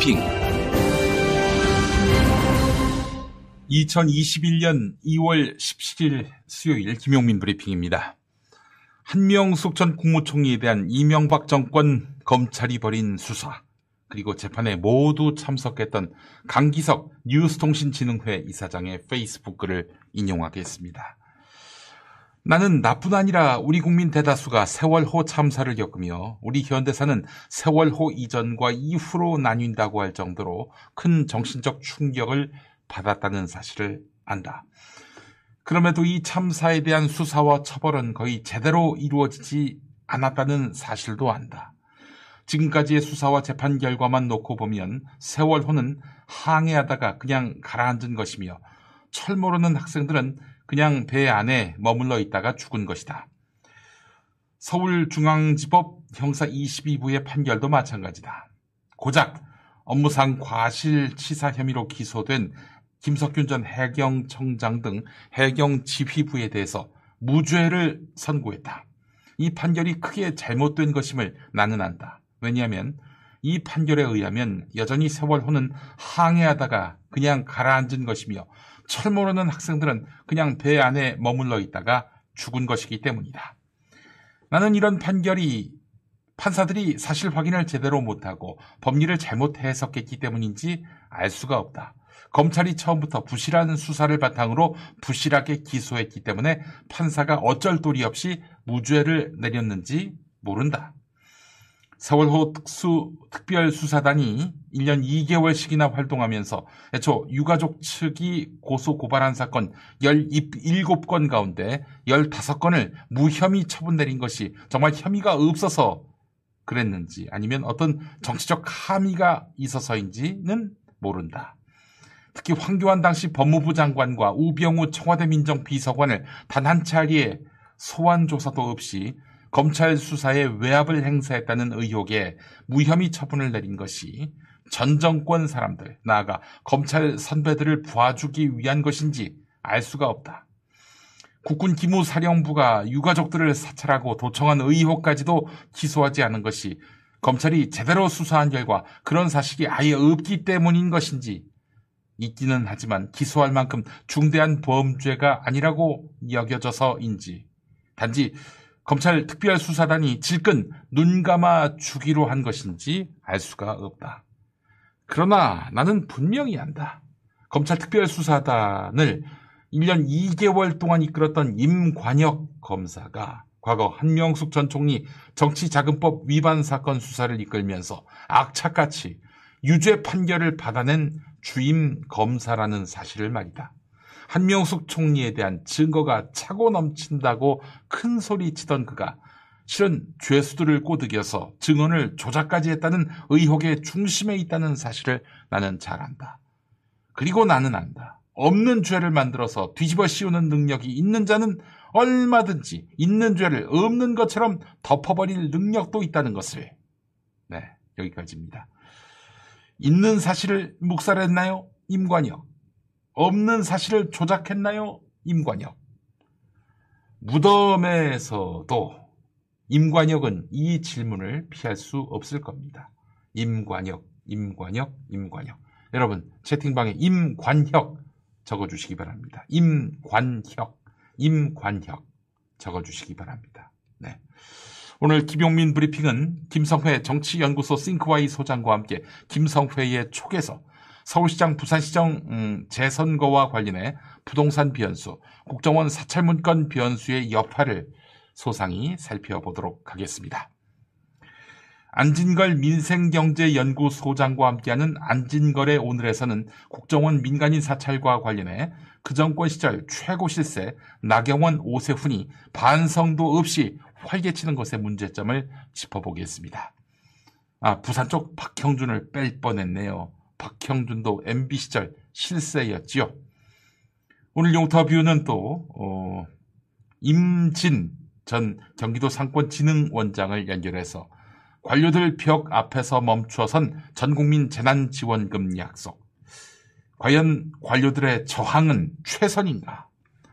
브리핑. 2021년 2월 17일 수요일 김용민 브리핑입니다. 한명숙 전 국무총리에 대한 이명박 정권 검찰이 벌인 수사 그리고 재판에 모두 참석했던 강기석 뉴스통신진흥회 이사장의 페이스북 글을 인용하겠습니다. 나는 나뿐 아니라 우리 국민 대다수가 세월호 참사를 겪으며 우리 현대사는 세월호 이전과 이후로 나뉜다고 할 정도로 큰 정신적 충격을 받았다는 사실을 안다. 그럼에도 이 참사에 대한 수사와 처벌은 거의 제대로 이루어지지 않았다는 사실도 안다. 지금까지의 수사와 재판 결과만 놓고 보면 세월호는 항해하다가 그냥 가라앉은 것이며 철 모르는 학생들은 그냥 배 안에 머물러 있다가 죽은 것이다. 서울중앙지법 형사 22부의 판결도 마찬가지다. 고작 업무상 과실치사 혐의로 기소된 김석균 전 해경청장 등 해경 지휘부에 대해서 무죄를 선고했다. 이 판결이 크게 잘못된 것임을 나는 안다. 왜냐하면 이 판결에 의하면 여전히 세월호는 항해하다가 그냥 가라앉은 것이며 철 모르는 학생들은 그냥 배 안에 머물러 있다가 죽은 것이기 때문이다. 나는 이런 판결이 판사들이 사실 확인을 제대로 못하고 법리를 잘못 해석했기 때문인지 알 수가 없다. 검찰이 처음부터 부실한 수사를 바탕으로 부실하게 기소했기 때문에 판사가 어쩔 도리 없이 무죄를 내렸는지 모른다. 서울호 특수 특별수사단이 1년 2개월씩이나 활동하면서 애초 유가족 측이 고소 고발한 사건 17건 가운데 15건을 무혐의 처분 내린 것이 정말 혐의가 없어서 그랬는지 아니면 어떤 정치적 함의가 있어서인지는 모른다. 특히 황교안 당시 법무부 장관과 우병우 청와대 민정비서관을 단 한 차례 소환 조사도 없이 검찰 수사에 외압을 행사했다는 의혹에 무혐의 처분을 내린 것이 전 정권 사람들, 나아가 검찰 선배들을 봐주기 위한 것인지 알 수가 없다. 국군 기무사령부가 유가족들을 사찰하고 도청한 의혹까지도 기소하지 않은 것이 검찰이 제대로 수사한 결과 그런 사실이 아예 없기 때문인 것인지 있기는 하지만 기소할 만큼 중대한 범죄가 아니라고 여겨져서인지 단지 검찰 특별수사단이 질끈 눈 감아 주기로 한 것인지 알 수가 없다. 그러나 나는 분명히 안다. 검찰 특별수사단을 1년 2개월 동안 이끌었던 임관혁 검사가 과거 한명숙 전 총리 정치자금법 위반 사건 수사를 이끌면서 악착같이 유죄 판결을 받아낸 주임 검사라는 사실을 말이다. 한명숙 총리에 대한 증거가 차고 넘친다고 큰 소리 치던 그가 실은 죄수들을 꼬드겨서 증언을 조작까지 했다는 의혹의 중심에 있다는 사실을 나는 잘 안다. 그리고 나는 안다. 없는 죄를 만들어서 뒤집어 씌우는 능력이 있는 자는 얼마든지 있는 죄를 없는 것처럼 덮어버릴 능력도 있다는 것을. 네, 여기까지입니다. 있는 사실을 묵살했나요? 임관혁. 없는 사실을 조작했나요? 임관혁. 무덤에서도 임관혁은 이 질문을 피할 수 없을 겁니다. 임관혁, 임관혁, 임관혁. 여러분, 채팅방에 임관혁 적어주시기 바랍니다. 임관혁, 임관혁 적어주시기 바랍니다. 네. 오늘 김용민 브리핑은 김성회 정치연구소 싱크와이 소장과 함께 김성회의 촉에서 서울시장, 부산시장 음, 재선거와 관련해 부동산 변수, 국정원 사찰문건 변수의 여파를 소상히 살펴보도록 하겠습니다. 안진걸 민생경제연구소장과 함께하는 안진걸의 오늘에서는 국정원 민간인 사찰과 관련해 그 정권 시절 최고 실세 나경원 오세훈이 반성도 없이 활개치는 것의 문제점을 짚어보겠습니다. 아, 부산 쪽 박형준을 뺄 뻔했네요. 박형준도 MB 시절 실세였지요. 오늘 용터뷰는 또 어, 임진 전 경기도 상권진흥원장을 연결해서 관료들 벽 앞에서 멈추어선 전국민 재난지원금 약속. 과연 관료들의 저항은 최선인가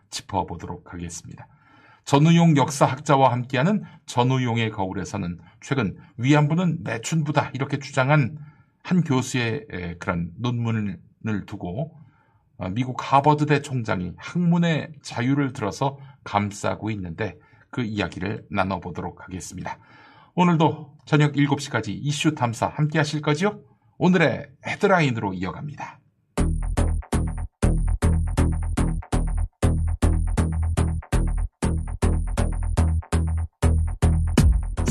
짚어보도록 하겠습니다. 전우용 역사학자와 함께하는 전우용의 거울에서는 최근 위안부는 매춘부다 이렇게 주장한 한 교수의 그런 논문을 두고 어, 미국 하버드대 총장이 학문의 자유를 들어서 감싸고 있는데 그 이야기를 나눠보도록 하겠습니다. 오늘도 저녁 7시까지 이슈 탐사 함께 하실 거죠? 오늘의 헤드라인으로 이어갑니다.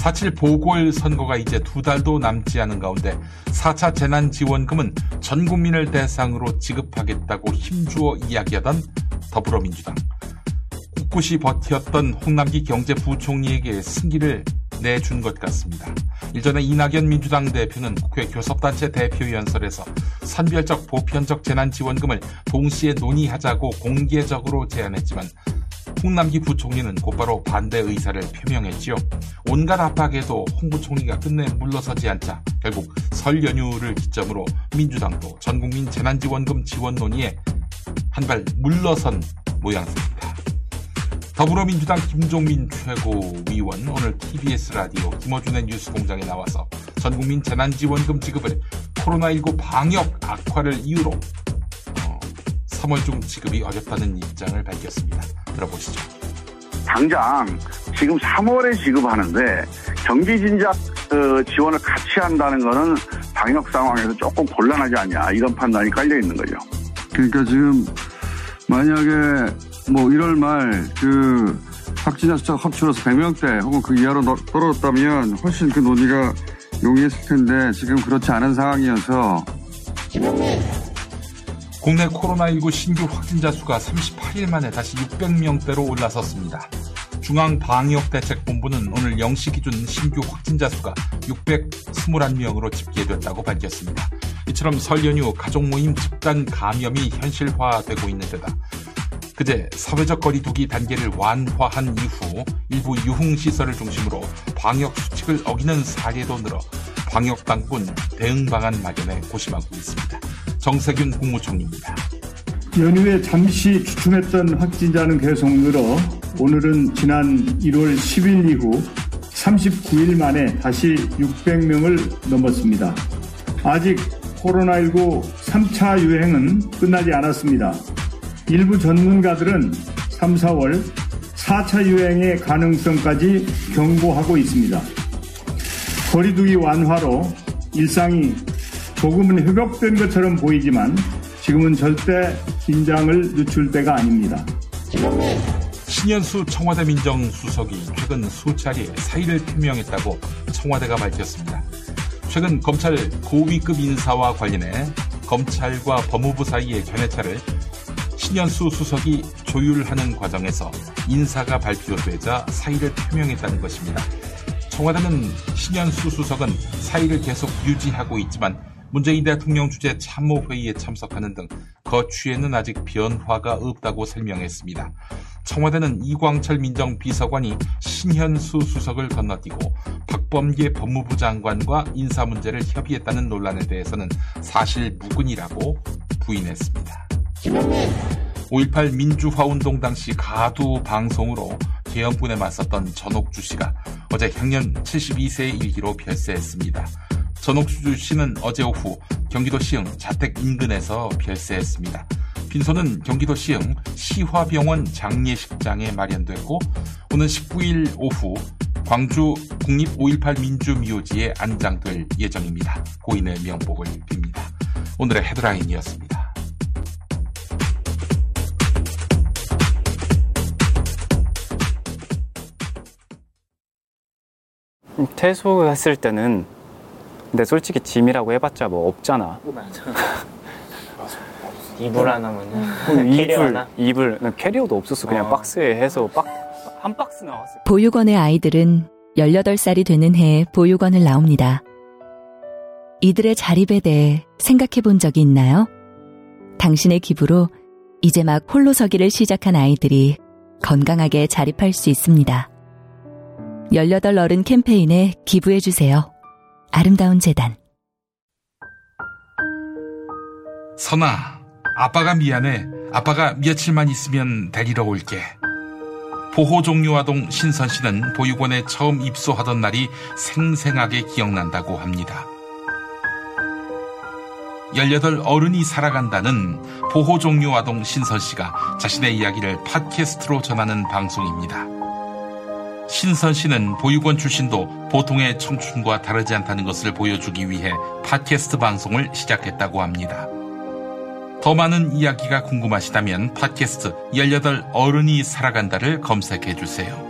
사칠 보궐선거가 이제 두 달도 남지 않은 가운데 4차 재난지원금은 전 국민을 대상으로 지급하겠다고 힘주어 이야기하던 더불어민주당. 꿋꿋이 버티었던 홍남기 경제부총리에게 승기를 내준 것 같습니다. 일전에 이낙연 민주당 대표는 국회 교섭단체 대표연설에서 선별적 보편적 재난지원금을 동시에 논의하자고 공개적으로 제안했지만 홍남기 부총리는 곧바로 반대 의사를 표명했지요. 온갖 압박에도 홍 부총리가 끝내 물러서지 않자 결국 설 연휴를 기점으로 민주당도 전국민 재난지원금 지원 논의에 한발 물러선 모양새입니다. 더불어민주당 김종민 최고위원 오늘 TBS 라디오 김어준의 뉴스공장에 나와서 전국민 재난지원금 지급을 코로나19 방역 악화를 이유로 3월 중 지급이 어렵다는 입장을 밝혔습니다. 들어보시죠. 당장 지금 3월에 지급하는데 경기 진작 어, 지원을 같이 한다는 것은 방역 상황에서 조금 곤란하지 않냐 이런 판단이 깔려 있는 거죠. 그러니까 지금 만약에 뭐 1월 말 그 확진자 확 줄어서 100명대 혹은 그 이하로 떨어졌다면 훨씬 그 논의가 용이했을 텐데 지금 그렇지 않은 상황이어서 국내 코로나19 신규 확진자 수가 38일 만에 다시 600명대로 올라섰습니다. 중앙방역대책본부는 오늘 0시 기준 신규 확진자 수가 621명으로 집계됐다고 밝혔습니다. 이처럼 설 연휴 가족 모임 집단 감염이 현실화되고 있는 데다 그제 사회적 거리두기 단계를 완화한 이후 일부 유흥시설을 중심으로 방역 수칙을 어기는 사례도 늘어 방역당국은 대응 방안 마련에 고심하고 있습니다. 정세균 국무총리입니다. 연휴에 잠시 주춤했던 확진자는 계속 늘어 오늘은 지난 1월 10일 이후 39일 만에 다시 600명을 넘었습니다. 아직 코로나19 3차 유행은 끝나지 않았습니다. 일부 전문가들은 3, 4월 4차 유행의 가능성까지 경고하고 있습니다. 거리두기 완화로 일상이 조금은 회복된 것처럼 보이지만 지금은 절대 긴장을 늦출 때가 아닙니다. 신현수 청와대 민정수석이 최근 수차례 사의를 표명했다고 청와대가 밝혔습니다. 최근 검찰 고위급 인사와 관련해 검찰과 법무부 사이의 견해차를 신현수 수석이 조율하는 과정에서 인사가 발표되자 사의를 표명했다는 것입니다. 청와대는 신현수 수석은 사의를 계속 유지하고 있지만 문재인 대통령 주재 참모회의에 참석하는 등 거취에는 아직 변화가 없다고 설명했습니다. 청와대는 이광철 민정비서관이 신현수 수석을 건너뛰고 박범계 법무부 장관과 인사 문제를 협의했다는 논란에 대해서는 사실 무근이라고 부인했습니다. 5.18 민주화운동 당시 가두 방송으로 계엄군에 맞섰던 전옥주 씨가 어제 향년 72세의 일기로 별세했습니다. 전옥주 씨는 어제 오후 경기도 시흥 자택 인근에서 별세했습니다. 빈소는 경기도 시흥 시화병원 장례식장에 마련됐고 오는 19일 오후 광주 국립 5.18 민주미호지에 안장될 예정입니다. 고인의 명복을 빕니다. 오늘의 헤드라인이었습니다. 퇴소했을 때는 근데 솔직히 짐이라고 해봤자 뭐 없잖아. 맞아. 이불 하나면은 캐리어 이불 하나. 이불 캐리어도 없었어. 그냥 어. 박스에 해서 박, 한 박스 나왔어. 보육원의 아이들은 18살이 되는 해에 보육원을 나옵니다. 이들의 자립에 대해 생각해 본 적이 있나요? 당신의 기부로 이제 막 홀로 서기를 시작한 아이들이 건강하게 자립할 수 있습니다. 18 어른 캠페인에 기부해 주세요. 아름다운 재단. 선아, 아빠가 미안해. 아빠가 며칠만 있으면 데리러 올게. 보호종류아동 신선 씨는 보육원에 처음 입소하던 날이 생생하게 기억난다고 합니다. 18 어른이 살아간다는 보호 종류 아동 신선 씨가 자신의 이야기를 팟캐스트로 전하는 방송입니다. 신선 씨는 보육원 출신도 보통의 청춘과 다르지 않다는 것을 보여주기 위해 팟캐스트 방송을 시작했다고 합니다. 더 많은 이야기가 궁금하시다면 팟캐스트 18 어른이 살아간다를 검색해 주세요.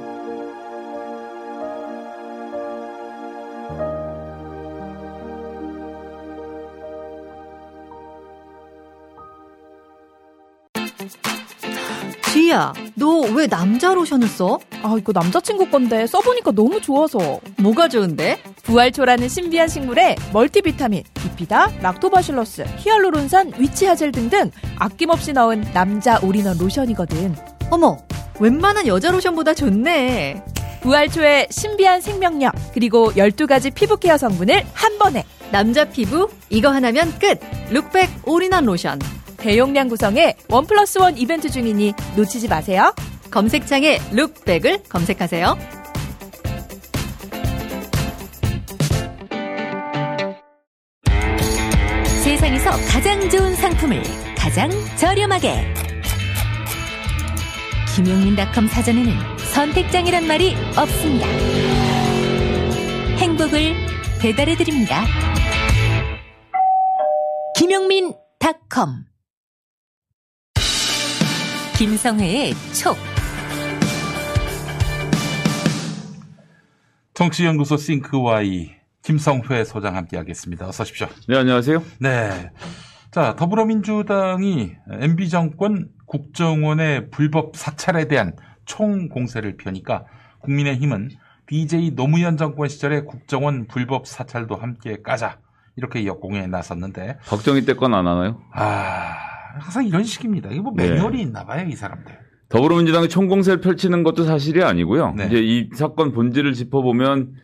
지희야, 너 왜 남자 로션을 써? 아, 이거 남자친구 건데 써보니까 너무 좋아서. 뭐가 좋은데? 부활초라는 신비한 식물에 멀티비타민, bifida, 락토바실러스, 히알루론산, witch hazel 등등 아낌없이 넣은 남자 올인원 로션이거든. 어머, 웬만한 여자 로션보다 좋네. 부활초의 신비한 생명력, 그리고 12가지 피부 care 성분을 한 번에. 남자 피부, 이거 하나면 끝. 룩백 올인원 로션. 대용량 구성의 one plus one 이벤트 중이니 놓치지 마세요. 검색창에 룩백을 검색하세요. 세상에서 가장 좋은 상품을 가장 저렴하게. 김용민닷컴 사전에는 선택장애란 말이 없습니다. 행복을 배달해드립니다. 김용민닷컴 김성회의 촉 정치연구소 싱크와이 김성회 소장 함께하겠습니다. 어서 오십시오. 네, 안녕하세요. 네. 자, 더불어민주당이 MB 정권 국정원의 불법 사찰에 대한 총 공세를 펴니까 국민의힘은 DJ 노무현 정권 시절에 국정원 불법 사찰도 함께 까자 이렇게 역공에 나섰는데 박정희 때 건 안 하나요? 아 항상 이런 식입니다. 이거 뭐 네. 매뉴얼이 있나 봐요, 이 사람들. 더불어민주당이 총공세를 펼치는 것도 사실이 아니고요. 네. 이제 이 사건 본질을 짚어보면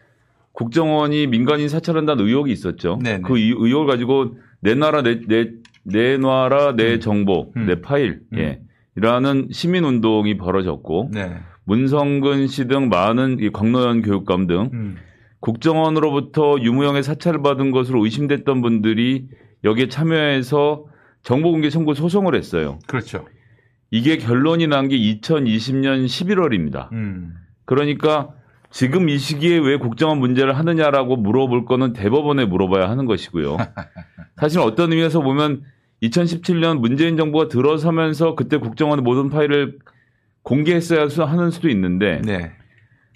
국정원이 민간인 사찰한다는 의혹이 있었죠. 네, 네. 그 이- 의혹을 가지고 내놔라 내, 내, 내놔라 내 정보, 음. 내 파일, 음. 예. 이라는 시민운동이 벌어졌고 네. 문성근 씨 등 많은 이 광노현 교육감 등 음. 국정원으로부터 유무형의 사찰을 받은 것으로 의심됐던 분들이 여기에 참여해서 정보공개 청구 소송을 했어요. 그렇죠. 이게 결론이 난 게 2020년 11월입니다. 음. 그러니까 지금 이 시기에 왜 국정원 문제를 하느냐라고 물어볼 거는 대법원에 물어봐야 하는 것이고요. 사실 어떤 의미에서 보면 2017년 문재인 정부가 들어서면서 그때 국정원의 모든 파일을 공개했어야 수- 하는 수도 있는데 네.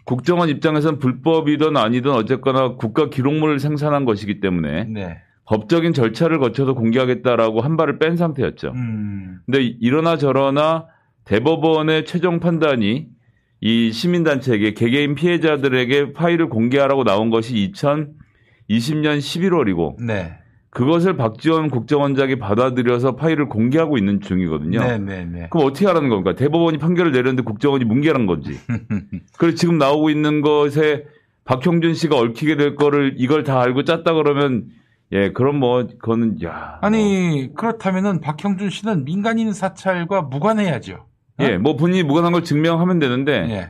국정원 입장에서는 불법이든 아니든 어쨌거나 국가 기록물을 생산한 것이기 때문에 네. 법적인 절차를 거쳐서 공개하겠다라고 한 발을 뺀 상태였죠. 음. 근데 이러나 저러나 대법원의 최종 판단이 이 시민단체에게 개개인 피해자들에게 파일을 공개하라고 나온 것이 2020년 11월이고 네. 그것을 박지원 국정원장이 받아들여서 파일을 공개하고 있는 중이거든요. 네, 네, 네. 그럼 어떻게 하라는 겁니까? 대법원이 판결을 내렸는데 국정원이 뭉개란 건지. 그래서 지금 나오고 있는 것에 박형준 씨가 얽히게 될 거를 이걸 다 알고 짰다 그러면 예, 그럼 뭐 그거는 야. 아니 그렇다면은 박형준 씨는 민간인 사찰과 무관해야죠. 뭐, 예, 뭐 본인이 무관한 걸 증명하면 되는데 예.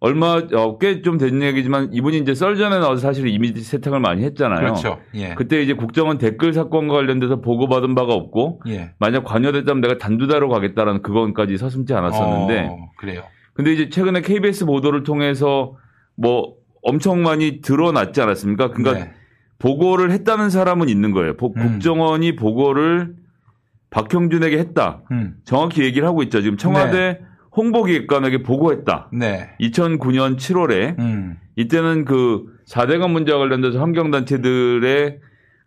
얼마 어, 꽤좀 된 얘기지만 이분이 이제 썰전에 나와서 사실 이미지 세탁을 많이 했잖아요. 그렇죠. 예. 그때 이제 국정원 댓글 사건과 관련돼서 보고받은 바가 없고 예. 만약 관여됐다면 내가 단두다로 가겠다라는 그건까지 서슴지 않았었는데 어, 그래요. 근데 이제 최근에 KBS 보도를 통해서 뭐 엄청 많이 드러났지 않았습니까? 그러니까 네. 보고를 했다는 사람은 있는 거예요. 보- 음. 국정원이 보고를 박형준에게 했다. 음. 정확히 얘기를 하고 있죠. 지금 청와대 홍보기획관에게 보고했다. 네. 2009년 7월에 음. 이때는 그 4대강 문제와 관련돼서 환경단체들의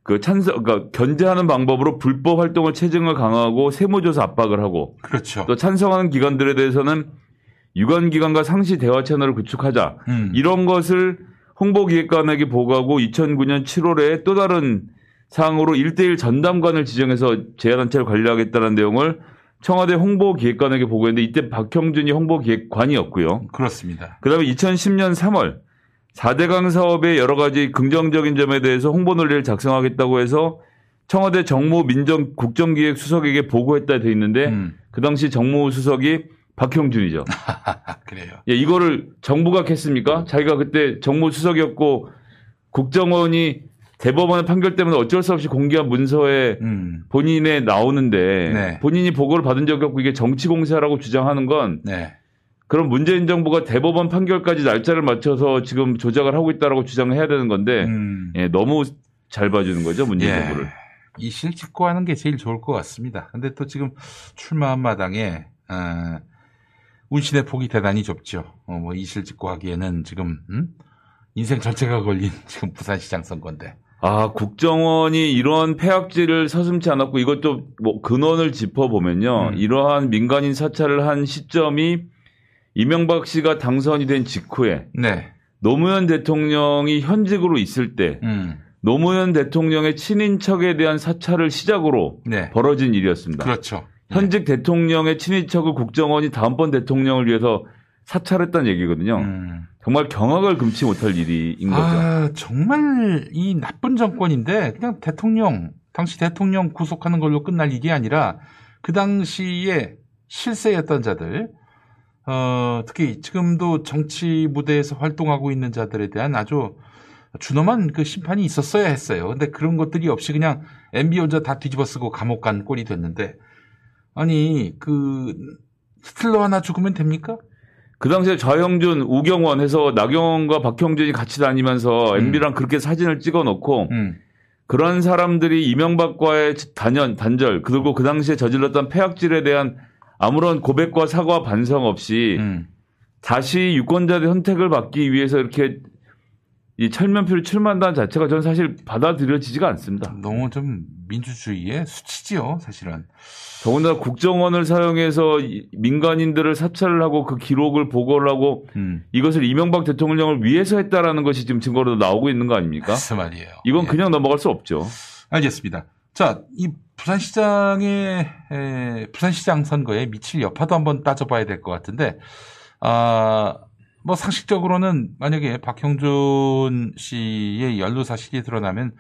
그 찬성, 그러니까 견제하는 방법으로 불법 활동을 체증을 강화하고 세무조사 압박을 하고 그렇죠. 또 찬성하는 기관들에 대해서는 유관기관과 상시 대화 채널을 구축하자. 음. 이런 것을 홍보기획관에게 보고하고 2009년 7월에 또 다른 사항으로 1대1 전담관을 지정해서 재야단체를 관리하겠다는 내용을 청와대 홍보기획관에게 보고했는데 이때 박형준이 홍보기획관이었고요. 그렇습니다. 그 다음에 2010년 3월 4대강 사업의 여러 가지 긍정적인 점에 대해서 홍보 논리를 작성하겠다고 해서 청와대 정무 민정 국정기획 수석에게 보고했다 돼 있는데 음. 그 당시 정무 수석이 박형준이죠. 아, 그래요. 예, 이거를 정부가 했습니까? 자기가 그때 정무 수석이었고 국정원이 대법원의 판결 때문에 어쩔 수 없이 공개한 문서에 음. 본인의 나오는데 네. 본인이 보고를 받은 적이 없고 이게 정치 공세라고 주장하는 건 네. 그럼 문재인 정부가 대법원 판결까지 날짜를 맞춰서 지금 조작을 하고 있다라고 주장을 해야 되는 건데 음. 예, 너무 잘 봐주는 거죠 문재인 예. 정부를. 이실 짓고 하는 게 제일 좋을 것 같습니다. 근데 또 지금 출마한 마당에 어, 운신의 폭이 대단히 좁죠. 어, 뭐 이실 짓고 하기에는 지금 음? 인생 전체가 걸린 지금 부산시장 선거인데. 아 국정원이 이런 폐악질을 서슴지 않았고 이것도 뭐 근원을 짚어보면요 음. 이러한 민간인 사찰을 한 시점이 이명박 씨가 당선이 된 직후에 네. 노무현 대통령이 현직으로 있을 때 음. 노무현 대통령의 친인척에 대한 사찰을 시작으로 네. 벌어진 일이었습니다. 그렇죠. 현직 대통령의 친인척을 국정원이 다음번 대통령을 위해서 사찰했다는 얘기거든요. 음. 정말 경악을 금치 못할 일인 거죠. 아, 정말 이 나쁜 정권인데 그냥 대통령, 당시 대통령 구속하는 걸로 끝날 일이 아니라 그 당시에 실세였던 자들, 어, 특히 지금도 정치 무대에서 활동하고 있는 자들에 대한 아주 준엄한 그 심판이 있었어야 했어요. 근데 그런 것들이 없이 그냥 MB 혼자 다 뒤집어 쓰고 감옥 간 꼴이 됐는데, 아니, 그, 히틀러 하나 죽으면 됩니까? 그 당시에 좌영준, 우경원 해서 나경원과 박형준이 같이 다니면서 음. MB랑 그렇게 사진을 찍어 놓고 음. 그런 사람들이 이명박과의 단연, 단절, 그리고 그 당시에 저질렀던 폐악질에 대한 아무런 고백과 사과 반성 없이 음. 다시 유권자들의 선택을 받기 위해서 이렇게 이 철면표를 출마한다는 자체가 저는 사실 받아들여지지가 않습니다. 너무 좀 민주주의의 수치지요, 사실은. 더군다나 국정원을 사용해서 이 민간인들을 사찰을 하고 그 기록을 보고를 하고 음. 이것을 이명박 대통령을 위해서 했다라는 것이 지금 증거로 나오고 있는 거 아닙니까? 그 말이에요. 이건 예. 그냥 넘어갈 수 없죠. 알겠습니다. 자, 이 부산시장의 에, 부산시장 선거에 미칠 여파도 한번 따져봐야 될 것 같은데, 아, 뭐 상식적으로는 만약에 박형준 씨의 연루 사실이 드러나면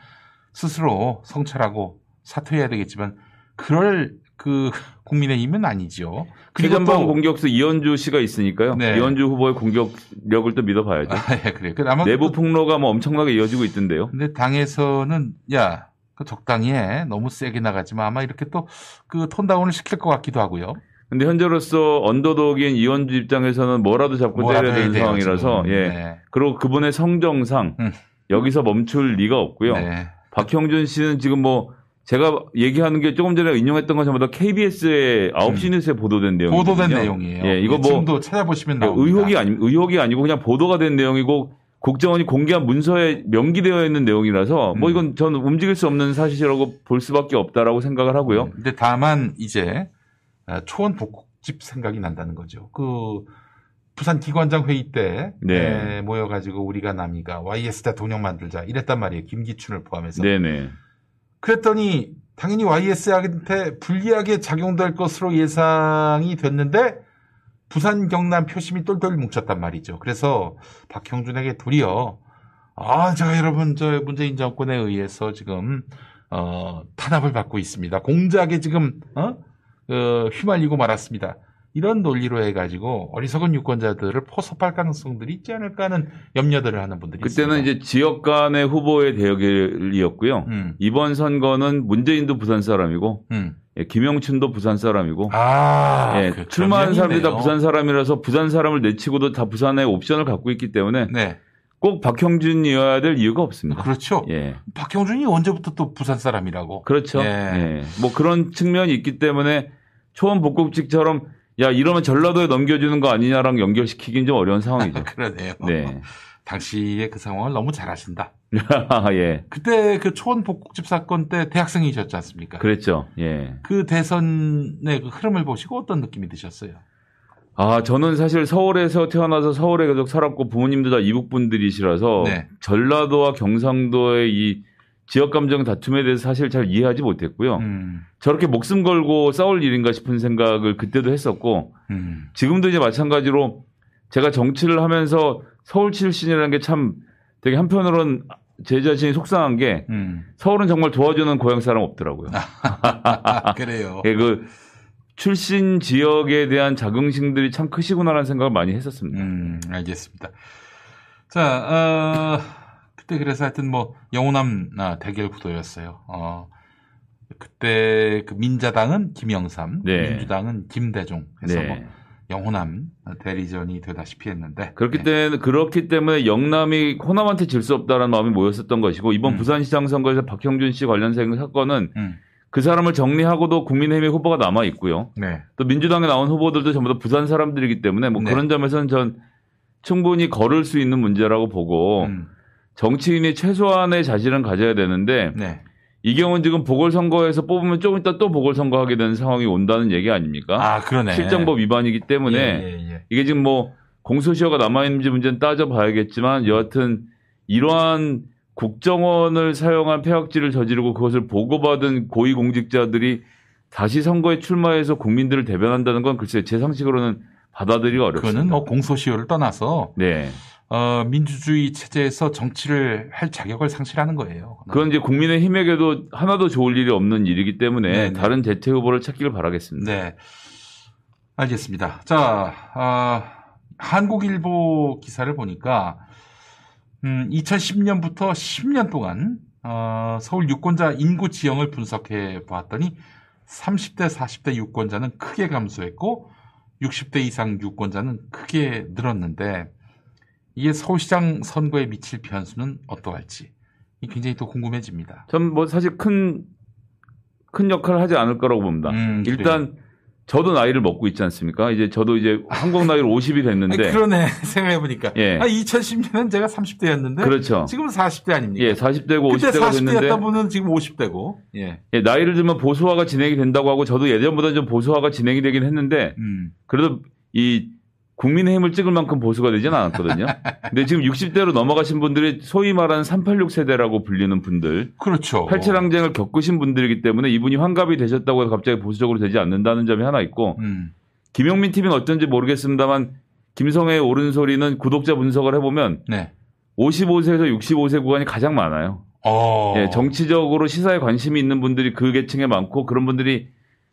스스로 성찰하고 사퇴해야 되겠지만, 그럴 그 국민의힘은 아니죠. 그리고 또 공격수 이현주 씨가 있으니까요. 네. 이현주 후보의 공격력을 또 믿어봐야죠. 아, 예, 그래요. 그 아마 내부 또- 폭로가 뭐 엄청나게 이어지고 있던데요. 근데 당에서는 야, 그 적당히 해. 너무 세게 나가지 마. 아마 이렇게 또 그 톤다운을 시킬 것 같기도 하고요. 근데 현재로서 언더독인 이현주 입장에서는 뭐라도 잡고 때려야 되는 돼요, 상황이라서 지금. 예. 네. 그리고 그분의 성정상 음. 여기서 멈출 리가 없고요. 네. 박형준 씨는 지금 뭐 제가 얘기하는 게 조금 전에 인용했던 건 전부 다 KBS의 9시 뉴스에 보도된 내용이거든요. 음. 보도된 내용이에요. 예, 이거 예, 뭐 지금도 찾아보시면 나옵니다. 의혹이 아니 의혹이 아니고 그냥 보도가 된 내용이고 국정원이 공개한 문서에 명기되어 있는 내용이라서 뭐 음. 이건 저는 움직일 수 없는 사실이라고 볼 수밖에 없다라고 생각을 하고요. 음, 근데 다만 이제 아, 초원 복국집 생각이 난다는 거죠. 그 부산 기관장 회의 때 네. 에, 모여가지고 우리가 남이가 YS 대통령 만들자 이랬단 말이에요. 김기춘을 포함해서. 네네. 그랬더니 당연히 YS한테 불리하게 작용될 것으로 예상이 됐는데 부산 경남 표심이 똘똘 뭉쳤단 말이죠. 그래서 박형준에게 도리어 아, 제가 여러분 저 문재인 정권에 의해서 지금 어, 탄압을 받고 있습니다. 공작에 지금 어? 어, 휘말리고 말았습니다. 이런 논리로 해가지고 어리석은 유권자들을 포섭할 가능성들이 있지 않을까 하는 염려들을 하는 분들이 그때는 있습니다. 이제 지역 간의 후보의 대결이었고요. 음, 이번 선거는 문재인도 부산 사람이고 음. 예, 김영춘도 부산 사람이고 아, 예, 그 출마한 사람들이 다 부산 사람이라서 부산 사람을 내치고도 다 부산의 옵션을 갖고 있기 때문에 네, 꼭 박형준이어야 될 이유가 없습니다. 그렇죠. 예. 박형준이 언제부터 또 부산 사람이라고? 그렇죠. 예. 예. 뭐 그런 측면이 있기 때문에 초원 복국직처럼 야 이러면 전라도에 넘겨주는 거 아니냐랑 연결시키긴 좀 어려운 상황이죠. 그러네요. 네. 당시의 그 상황을 너무 잘 아신다. 예. 그때 그 초원 복국집 사건 때 대학생이셨지 않습니까? 그랬죠. 예. 그 대선의 그 흐름을 보시고 어떤 느낌이 드셨어요? 아, 저는 사실 서울에서 태어나서 서울에 계속 살았고 부모님도 다 이북 분들이시라서 네. 전라도와 경상도의 이 지역 감정 다툼에 대해서 사실 잘 이해하지 못했고요. 음, 저렇게 목숨 걸고 싸울 일인가 싶은 생각을 그때도 했었고 음, 지금도 이제 마찬가지로 제가 정치를 하면서 서울 출신이라는 게 참 되게 한편으로는 제 자신이 속상한 게 음. 서울은 정말 도와주는 고향 사람 없더라고요. 아, 그래요. 예, 그 출신 지역에 대한 자긍심들이 참 크시구나라는 생각을 많이 했었습니다. 음, 알겠습니다. 자, 어, 그때 그래서 하여튼 뭐 영호남 아, 대결 구도였어요. 어, 그때 그 민자당은 김영삼, 네. 민주당은 김대중 해서 네. 뭐 영호남 대리전이 되다시피 했는데 그렇기 네. 때문에 그렇기 때문에 영남이 호남한테 질 수 없다라는 마음이 모였었던 것이고 이번 음. 부산시장 선거에서 박형준 씨 관련 사건은 음. 그 사람을 정리하고도 국민의힘의 후보가 남아 있고요. 네. 또 민주당에 나온 후보들도 전부 다 부산 사람들이기 때문에 뭐 네. 그런 점에서는 전 충분히 걸을 수 있는 문제라고 보고 음. 정치인이 최소한의 자질은 가져야 되는데 네. 이 경우는 지금 보궐선거에서 뽑으면 좀 이따 또 보궐선거 하게 되는 상황이 온다는 얘기 아닙니까? 아 그러네. 실정법 위반이기 때문에 예, 예, 예. 이게 지금 뭐 공소시효가 남아있는지 문제는 따져봐야겠지만 여하튼 이러한 국정원을 사용한 폐악질을 저지르고 그것을 보고받은 고위공직자들이 다시 선거에 출마해서 국민들을 대변한다는 건 글쎄 제 상식으로는 받아들이기 어렵습니다. 그거는 뭐 공소시효를 떠나서 네. 어, 민주주의 체제에서 정치를 할 자격을 상실하는 거예요. 그건 이제 국민의 힘에게도 하나도 좋을 일이 없는 일이기 때문에 네네. 다른 대체 후보를 찾기를 바라겠습니다. 네. 알겠습니다. 자, 아, 한국일보 기사를 보니까, 음, 2010년부터 10년 동안, 어, 서울 유권자 인구 지형을 분석해 보았더니, 30대, 40대 유권자는 크게 감소했고, 60대 이상 유권자는 크게 늘었는데, 이게 서울시장 선거에 미칠 변수는 어떠할지, 이 굉장히 또 궁금해집니다. 전 뭐 사실 큰, 큰 역할을 하지 않을 거라고 봅니다. 음, 그래요. 일단 저도 나이를 먹고 있지 않습니까? 이제 저도 이제 한국 나이로 50이 됐는데. 그러네. 생각해보니까. 예. 아, 2010년은 제가 30대였는데. 그렇죠. 지금은 40대 아닙니까? 예, 40대고 그때 50대가 됐는데 40대였던 분은 지금 50대고. 예. 예, 나이를 들면 보수화가 진행이 된다고 하고 저도 예전보다 좀 보수화가 진행이 되긴 했는데 음. 그래도 이 국민의힘을 찍을 만큼 보수가 되진 않았거든요. 근데 지금 60대로 넘어가신 분들이 소위 말하는 386 세대라고 불리는 분들, 그렇죠. 팔칠항쟁을 겪으신 분들이기 때문에 이분이 환갑이 되셨다고 해서 갑자기 보수적으로 되지 않는다는 점이 하나 있고 음. 김용민 TV는 어떤지 모르겠습니다만 김성애의 옳은 소리는 구독자 분석을 해보면 네. 55세에서 65세 구간이 가장 많아요. 어. 예, 정치적으로 시사에 관심이 있는 분들이 그 계층에 많고 그런 분들이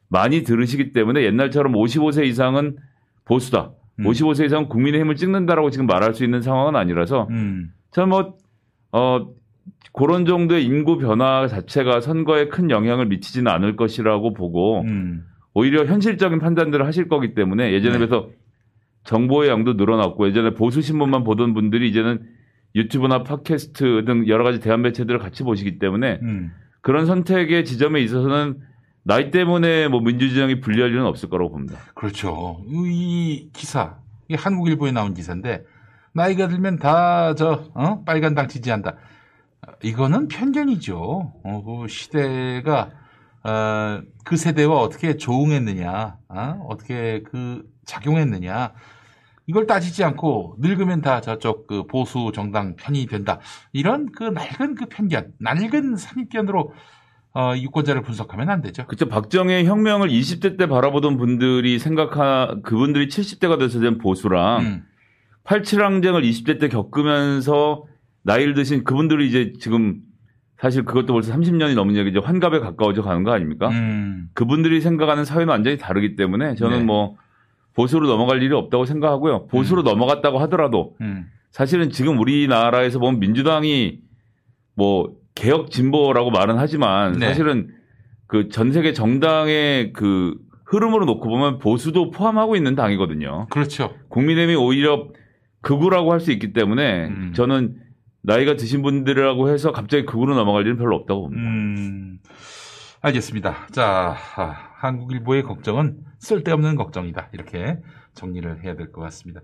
많이 들으시기 때문에 옛날처럼 55세 이상은 보수다. 음. 55세 이상은 국민의 힘을 찍는다라고 지금 말할 수 있는 상황은 아니라서 음. 저는 뭐, 어, 그런 정도의 인구 변화 자체가 선거에 큰 영향을 미치지는 않을 것이라고 보고 음. 오히려 현실적인 판단들을 하실 거기 때문에 예전에 네. 비해서 정보의 양도 늘어났고 예전에 보수 신문만 보던 분들이 이제는 유튜브나 팟캐스트 등 여러 가지 대한 매체들을 같이 보시기 때문에 음. 그런 선택의 지점에 있어서는 나이 때문에 뭐 민주주의이 불리할 일은 없을 거라고 봅니다. 그렇죠. 이 기사, 이 한국일보에 나온 기사인데, 나이가 들면 다, 저, 어? 빨간 당 지지한다. 이거는 편견이죠. 어, 그 시대가, 어, 그 세대와 어떻게 조응했느냐, 어? 어떻게 그 작용했느냐. 이걸 따지지 않고 늙으면 다 저쪽 그 보수 정당 편이 된다. 이런 그 낡은 그 편견, 낡은 선입견으로 어, 유권자를 분석하면 안 되죠. 그쵸. 박정희 혁명을 20대 때 바라보던 분들이 생각하, 그분들이 70대가 돼서 된 보수랑 음. 87항쟁을 20대 때 겪으면서 나이를 드신 그분들이 이제 지금 사실 그것도 벌써 30년이 넘은 얘기죠. 환갑에 가까워져 가는 거 아닙니까? 음. 그분들이 생각하는 사회는 완전히 다르기 때문에 저는 네. 뭐 보수로 넘어갈 일이 없다고 생각하고요. 보수로 넘어갔다고 하더라도 음. 사실은 지금 우리나라에서 보면 민주당이 뭐 개혁 진보라고 말은 하지만 네. 사실은 그 전 세계 정당의 그 흐름으로 놓고 보면 보수도 포함하고 있는 당이거든요. 그렇죠. 국민의힘이 오히려 극우라고 할 수 있기 때문에 음. 저는 나이가 드신 분들이라고 해서 갑자기 극우로 넘어갈 일은 별로 없다고 봅니다. 음, 알겠습니다. 자, 아, 한국일보의 걱정은 쓸데없는 걱정이다. 이렇게 정리를 해야 될 것 같습니다.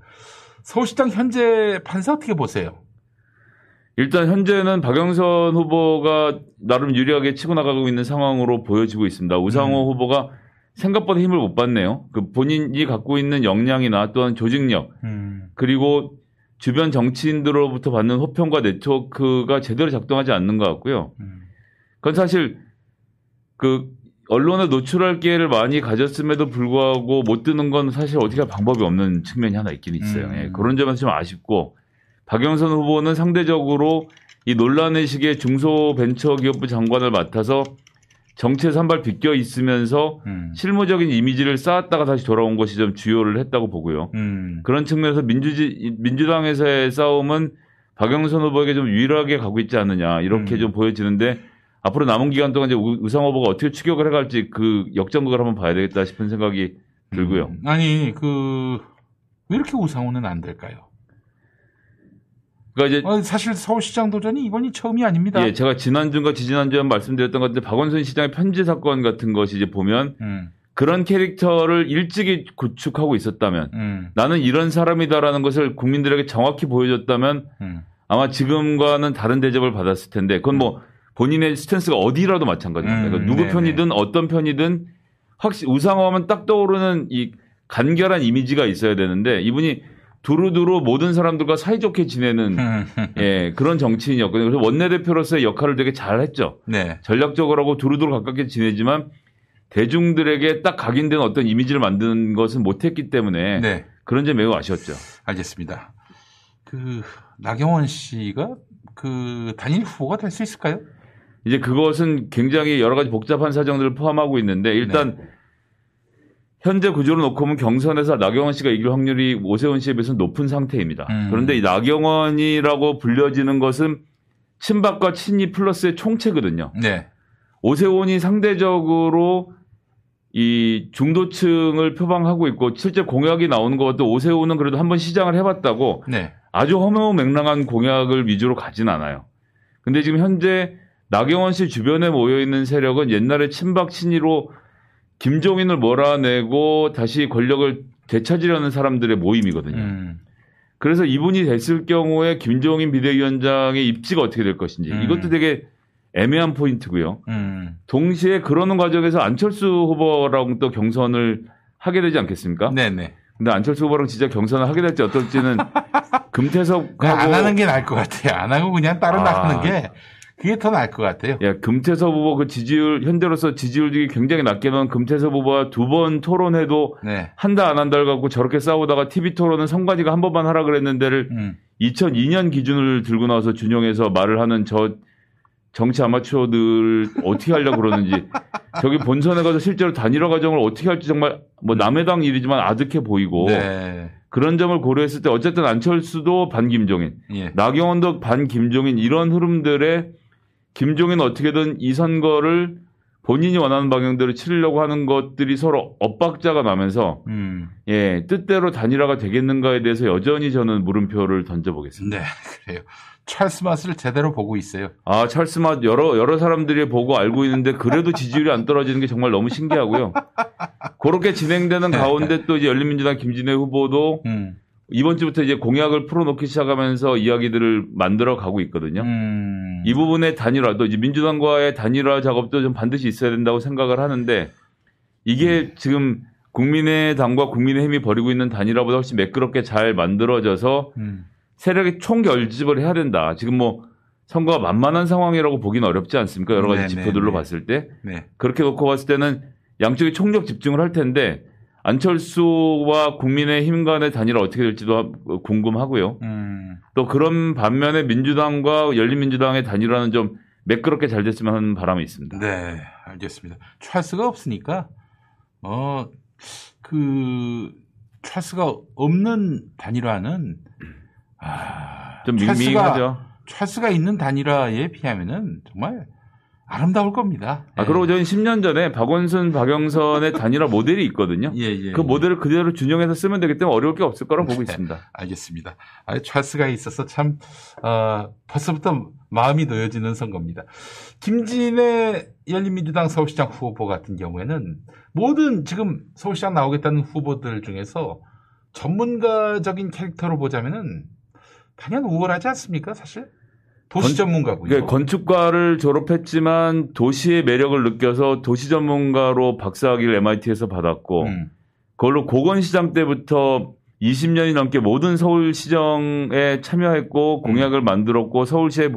서울시장 현재 판사 어떻게 보세요? 일단 현재는 박영선 후보가 나름 유리하게 치고 나가고 있는 상황으로 보여지고 있습니다. 우상호 음. 후보가 생각보다 힘을 못 받네요. 그 본인이 갖고 있는 역량이나 또한 조직력 음, 그리고 주변 정치인들로부터 받는 호평과 네트워크가 제대로 작동하지 않는 것 같고요. 음, 그건 사실 그 언론에 노출할 기회를 많이 가졌음에도 불구하고 못 드는 건 사실 어떻게 할 방법이 없는 측면이 하나 있긴 있어요. 음. 예, 그런 점에서 좀 아쉽고 박영선 후보는 상대적으로 이 논란의 시기에 중소벤처기업부 장관을 맡아서 정치에서 한발 비껴 있으면서 음, 실무적인 이미지를 쌓았다가 다시 돌아온 것이 좀 주요를 했다고 보고요. 음, 그런 측면에서 민주지, 민주당에서의 싸움은 박영선 후보에게 좀 유일하게 가고 있지 않느냐 이렇게 음. 좀 보여지는데 앞으로 남은 기간 동안 이제 우- 우상 후보가 어떻게 추격을 해갈지 그 역전극을 한번 봐야 되겠다 싶은 생각이 들고요. 음, 아니 그 왜 이렇게 우상호는 안 될까요? 그러니까 이제 어, 사실 서울시장 도전이 이번이 처음이 아닙니다. 예, 제가 지난주인가 지지난주에 말씀드렸던 것 같은데 박원순 시장의 편지 사건 같은 것이 이제 보면 음, 그런 캐릭터를 일찍이 구축하고 있었다면 음, 나는 이런 사람이다라는 것을 국민들에게 정확히 보여줬다면 음. 아마 지금과는 다른 대접을 받았을 텐데 그건 뭐 본인의 스탠스가 어디라도 마찬가지입니다. 음, 그러니까 누구 네네. 편이든 어떤 편이든 확실히 우상호하면 딱 떠오르는 이 간결한 이미지가 있어야 되는데 이분이 두루두루 모든 사람들과 사이좋게 지내는 음. 예, 그런 정치인이었거든요. 그래서 원내대표로서의 역할을 되게 잘 했죠. 네. 전략적으로 하고 두루두루 가깝게 지내지만 대중들에게 딱 각인된 어떤 이미지를 만드는 것은 못했기 때문에 네. 그런 점이 매우 아쉬웠죠. 알겠습니다. 그 나경원 씨가 그 단일 후보가 될 수 있을까요? 이제 그것은 굉장히 여러 가지 복잡한 사정들을 포함하고 있는데 일단 네. 현재 구조를 놓고 보면 경선에서 나경원 씨가 이길 확률이 오세훈 씨에 비해서 높은 상태입니다. 음. 그런데 이 나경원이라고 불려지는 것은 친박과 친이 플러스의 총체거든요. 네. 오세훈이 상대적으로 이 중도층을 표방하고 있고 실제 공약이 나오는 것도 오세훈은 그래도 한번 시장을 해봤다고 네. 아주 허무맹랑한 공약을 위주로 가진 않아요. 근데 지금 현재 나경원 씨 주변에 모여 있는 세력은 옛날에 친박 친이로 김종인을 몰아내고 다시 권력을 되찾으려는 사람들의 모임이거든요. 음. 그래서 이분이 됐을 경우에 김종인 비대위원장의 입지가 어떻게 될 것인지 음. 이것도 되게 애매한 포인트고요. 음. 동시에 그러는 과정에서 안철수 후보랑 또 경선을 하게 되지 않겠습니까? 네네. 근데 안철수 후보랑 진짜 경선을 하게 될지 어떨지는 금태섭하고 그냥 안 하는 게 나을 것 같아요. 안 하고 그냥 따로 아. 나가는 게 그게 더 나을 것 같아요. 예, 금태섭 후보 그 지지율 현재로서 지지율이 굉장히 낮게 나온 금태섭 후보와 두번 토론해도 네. 한다 안 한다를 갖고 저렇게 싸우다가 TV 토론은 성관이가 한 번만 하라 그랬는데를 음. 2002년 기준을 들고 나와서 준용해서 말을 하는 저 정치 아마추어들 어떻게 하려고 그러는지 저기 본선에 가서 실제로 단일화 과정을 어떻게 할지 정말 뭐 남의 당 일이지만 아득해 보이고 네. 그런 점을 고려했을 때 어쨌든 안철수도 반 김종인, 예. 나경원도 반 김종인 이런 흐름들에 김종인 어떻게든 이 선거를 본인이 원하는 방향대로 치르려고 하는 것들이 서로 엇박자가 나면서 음. 예 뜻대로 단일화가 되겠는가에 대해서 여전히 저는 물음표를 던져보겠습니다. 네. 그래요. 찰스 맛을 제대로 보고 있어요. 아 찰스 맛 여러 여러 사람들이 보고 알고 있는데 그래도 지지율이 안 떨어지는 게 정말 너무 신기하고요. 그렇게 진행되는 가운데 또 이제 열린민주당 김진애 후보도 음. 이번 주부터 이제 공약을 풀어놓기 시작하면서 이야기들을 만들어 가고 있거든요. 음. 이 부분의 단일화도 이제 민주당과의 단일화 작업도 좀 반드시 있어야 된다고 생각을 하는데 이게 음. 지금 국민의당과 국민의힘이 벌이고 있는 단일화보다 훨씬 매끄럽게 잘 만들어져서 음. 세력이 총결집을 해야 된다. 지금 뭐 선거가 만만한 상황이라고 보기는 어렵지 않습니까? 여러 가지 지표들로 네. 봤을 때 네. 그렇게 놓고 봤을 때는 양쪽이 총력 집중을 할 텐데 안철수와 국민의힘 간의 단일화 어떻게 될지도 하- 궁금하고요. 음. 또 그런 반면에 민주당과 열린민주당의 단일화는 좀 매끄럽게 잘 됐으면 하는 바람이 있습니다. 네, 알겠습니다. 찰스가 없으니까 어그 찰스가 없는 단일화는 아, 좀 찰스가- 밍밍하죠. 찰스가 있는 단일화에 비하면은 정말 아름다울 겁니다. 아, 그리고 저는 10년 전에 박원순, 박영선의 단일화 모델이 있거든요. 예, 예, 그 예. 모델을 그대로 준용해서 쓰면 되기 때문에 어려울 게 없을 거라고 보고 네. 있습니다. 알겠습니다. 아, 찰스가 있어서 참 어, 벌써부터 마음이 놓여지는 선거입니다. 김진애 열린민주당 서울시장 후보 같은 경우에는 모든 지금 서울시장 나오겠다는 후보들 중에서 전문가적인 캐릭터로 보자면은 당연 우월하지 않습니까, 사실? 도시 건- 전문가고요. 그러니까 건축과를 졸업했지만 도시의 매력을 느껴서 도시 전문가로 박사학위를 MIT에서 받았고 음, 그걸로 고건시장 때부터 20년이 넘게 모든 서울시정에 참여했고 공약을 만들었고 서울시의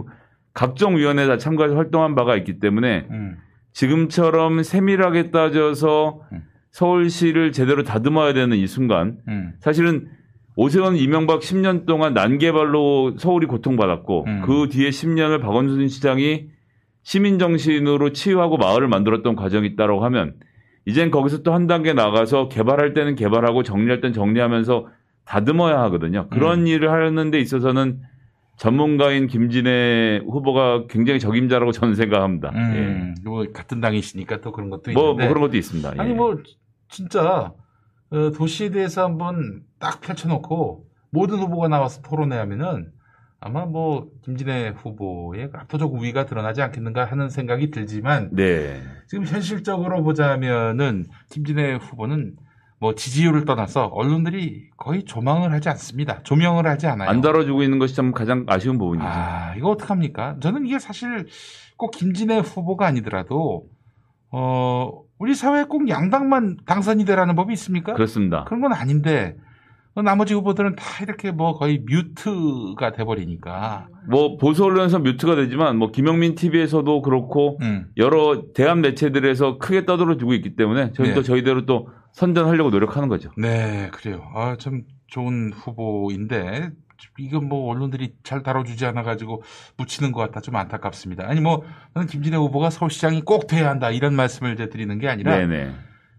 각종 위원회에 다 참가해서 활동한 바가 있기 때문에 음, 지금처럼 세밀하게 따져서 음. 서울시를 제대로 다듬어야 되는 이 순간 음, 사실은 오세훈 이명박 10년 동안 난개발로 서울이 고통받았고 음. 그 뒤에 10년을 박원순 시장이 시민 정신으로 치유하고 마을을 만들었던 과정이 있다고 하면 이젠 거기서 또 한 단계 나가서 개발할 때는 개발하고 정리할 때는 정리하면서 다듬어야 하거든요. 그런 음. 일을 하는 데 있어서는 전문가인 김진애 후보가 굉장히 적임자라고 저는 생각합니다. 음, 뭐 같은 당이시니까 또 그런 것도 예. 뭐, 있는데 뭐 그런 것도 있습니다. 아니 예. 뭐 진짜 어, 도시에 대해서 한번 딱 펼쳐놓고 모든 후보가 나와서 토론회하면은 아마 뭐 김진애 후보의 압도적 우위가 드러나지 않겠는가 하는 생각이 들지만 네. 지금 현실적으로 보자면은 김진애 후보는 뭐 지지율을 떠나서 언론들이 거의 조망을 하지 않습니다. 조명을 하지 않아요. 안 다뤄주고 있는 것이 참 가장 아쉬운 부분이죠. 아, 이거 어떡합니까? 저는 이게 사실 꼭 김진애 후보가 아니더라도, 어, 우리 사회에 꼭 양당만 당선이 되라는 법이 있습니까? 그렇습니다. 그런 건 아닌데, 어, 나머지 후보들은 다 이렇게 뭐 거의 뮤트가 돼버리니까. 뭐 보수 언론에서 뮤트가 되지만 뭐 김영민 TV에서도 그렇고 음. 여러 대한 매체들에서 크게 떠들어주고 있기 때문에 저희는 네. 또 저희대로 또 선전하려고 노력하는 거죠. 네, 그래요. 아, 참 좋은 후보인데, 이건 뭐 언론들이 잘 다뤄주지 않아가지고 묻히는 것 같아 좀 안타깝습니다. 아니 뭐, 저는 김진애 후보가 서울시장이 꼭 돼야 한다 이런 말씀을 이제 드리는 게 아니라, 네네.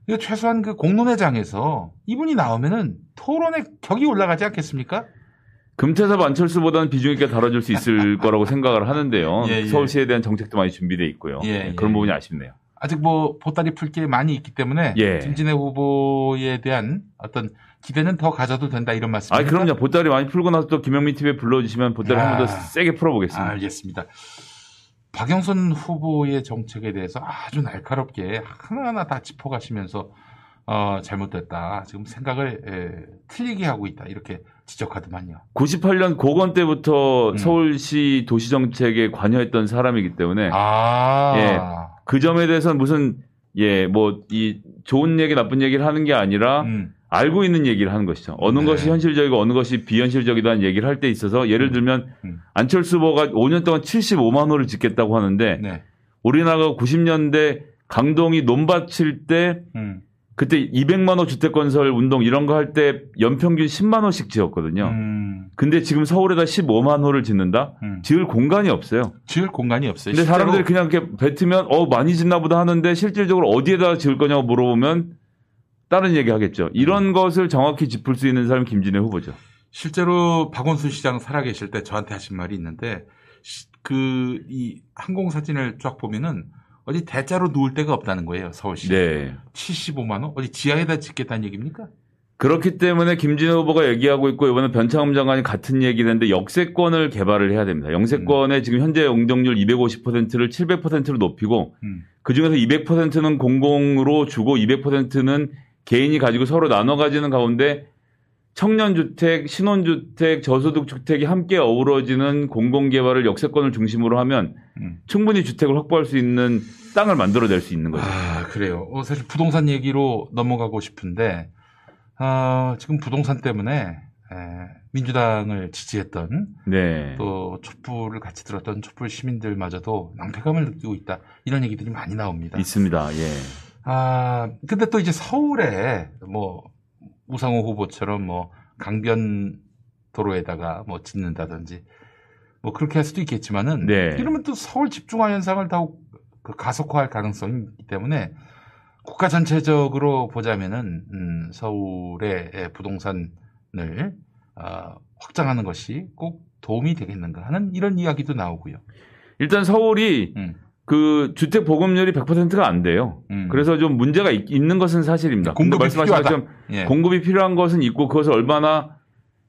이거 최소한 그 공론회장에서 이분이 나오면은 토론의 격이 올라가지 않겠습니까? 금태섭 안철수보다는 비중 있게 다뤄줄 수 있을 거라고 생각을 하는데요. 예, 예. 서울시에 대한 정책도 많이 준비돼 있고요. 예, 네, 예. 그런 부분이 아쉽네요. 아직 뭐 보따리 풀 게 많이 있기 때문에 예. 김진애 후보에 대한 어떤 기대는 더 가져도 된다 이런 아, 말씀입니다. 그럼요. 보따리 많이 풀고 나서 또 김영민 TV에 불러주시면 보따리 한번더 아. 세게 풀어보겠습니다. 알겠습니다. 박영선 후보의 정책에 대해서 아주 날카롭게 하나하나 다 짚어가시면서 어, 잘못됐다. 지금 생각을 에, 틀리게 하고 있다. 이렇게 지적하더만요. 98년 고건 때부터 음. 서울시 도시 정책에 관여했던 사람이기 때문에 아, 예. 그 점에 대해서는 무슨 예 뭐 이 좋은 얘기 나쁜 얘기를 하는 게 아니라 음, 알고 있는 얘기를 하는 것이죠. 어느 네. 것이 현실적이고 어느 것이 비현실적이다는 얘기를 할 때 있어서 예를 들면 음. 안철수 후보가 5년 동안 75만 호를 짓겠다고 하는데 네. 우리나라가 90년대 강동이 논밭 칠 때 음, 그때 200만 호 주택 건설 운동 이런 거 할 때 연평균 10만 호씩 지었거든요. 음, 근데 지금 서울에다 15만 호를 짓는다? 음. 지을 공간이 없어요. 지을 공간이 없어요. 근데 사람들이 그냥 이렇게 뱉으면 어 많이 짓나 보다 하는데 실질적으로 어디에다 지을 거냐고 물어보면 다른 얘기 하겠죠. 이런 것을 정확히 짚을 수 있는 사람이 김진애 후보죠. 실제로 박원순 시장 살아계실 때 저한테 하신 말이 있는데 그 이 항공 사진을 쫙 보면은 어디 대자로 누울 데가 없다는 거예요 서울시. 네. 75만 원? 어디 지하에다 짓겠다는 얘기입니까? 그렇기 때문에 김진애 후보가 얘기하고 있고 이번에 변창흠 장관이 같은 얘기를 했는데 역세권을 개발을 해야 됩니다. 영세권의 지금 현재 용적률 250%를 700%로 높이고 음. 그중에서 200%는 공공으로 주고 200%는 개인이 가지고 서로 나눠 가지는 가운데 청년주택, 신혼주택, 저소득 주택이 함께 어우러지는 공공개발을 역세권을 중심으로 하면 음. 충분히 주택을 확보할 수 있는 땅을 만들어낼 수 있는 거죠. 아 그래요. 어, 사실 부동산 얘기로 넘어가고 싶은데 아, 지금 부동산 때문에 에, 민주당을 지지했던 네. 또 촛불을 같이 들었던 촛불 시민들마저도 낭패감을 느끼고 있다 이런 얘기들이 많이 나옵니다. 있습니다. 예. 아, 근데 또 이제 서울에 뭐 우상호 후보처럼 뭐 강변 도로에다가 뭐 짓는다든지 뭐 그렇게 할 수도 있겠지만은 네. 이러면 또 서울 집중화 현상을 더욱 그 가속화할 가능성이 있기 때문에 국가 전체적으로 보자면은 음, 서울의 부동산을 어, 확장하는 것이 꼭 도움이 되겠는가 하는 이런 이야기도 나오고요. 일단 서울이 음. 그 주택 보급률이 100%가 안 돼요. 음. 그래서 좀 문제가 있, 는 것은 사실입니다. 공급이 말씀하신. 것처럼 예. 공급이 필요한 것은 있고 그것을 얼마나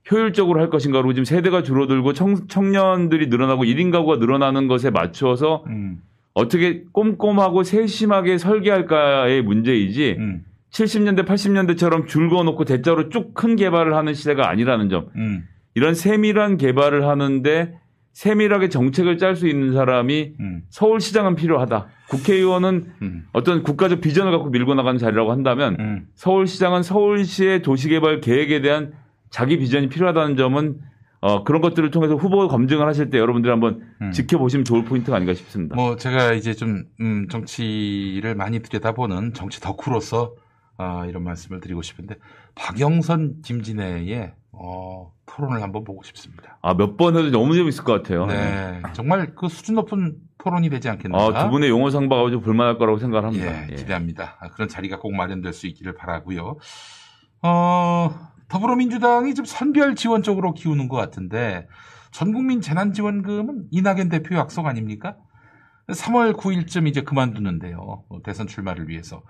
효율적으로 할 것인가 그리고 지금 세대가 줄어들고 청, 청년들이 늘어나고 1인 가구가 늘어나는 것에 맞추어서 음, 어떻게 꼼꼼하고 세심하게 설계할까의 문제이지 음, 70년대 80년대처럼 줄 그어놓고 대자로 쭉 큰 개발을 하는 시대가 아니라는 점 음, 이런 세밀한 개발을 하는데 세밀하게 정책을 짤 수 있는 사람이 음, 서울시장은 필요하다. 국회의원은 음, 어떤 국가적 비전을 갖고 밀고 나가는 자리라고 한다면 음. 서울시장은 서울시의 도시개발 계획에 대한 자기 비전이 필요하다는 점은 어, 그런 것들을 통해서 후보 검증을 하실 때 여러분들이 한번 음. 지켜보시면 좋을 포인트가 아닌가 싶습니다. 뭐 제가 이제 좀 음, 정치를 많이 들여다보는 정치 덕후로서 아, 이런 말씀을 드리고 싶은데 박영선 김진애의 어, 토론을 한번 보고 싶습니다. 아, 몇 번 해도 너무 재밌을 것 같아요. 네, 정말 그 수준 높은 토론이 되지 않겠는가? 아, 두 분의 용어 상바가 좀 불만할 거라고 생각을 합니다. 예, 예. 기대합니다. 아, 그런 자리가 꼭 마련될 수 있기를 바라고요. 어, 더불어민주당이 좀 선별 지원 쪽으로 기우는 것 같은데 전국민 재난지원금은 이낙연 대표 약속 아닙니까? 3월 9일쯤 이제 그만두는데요. 어, 대선 출마를 위해서.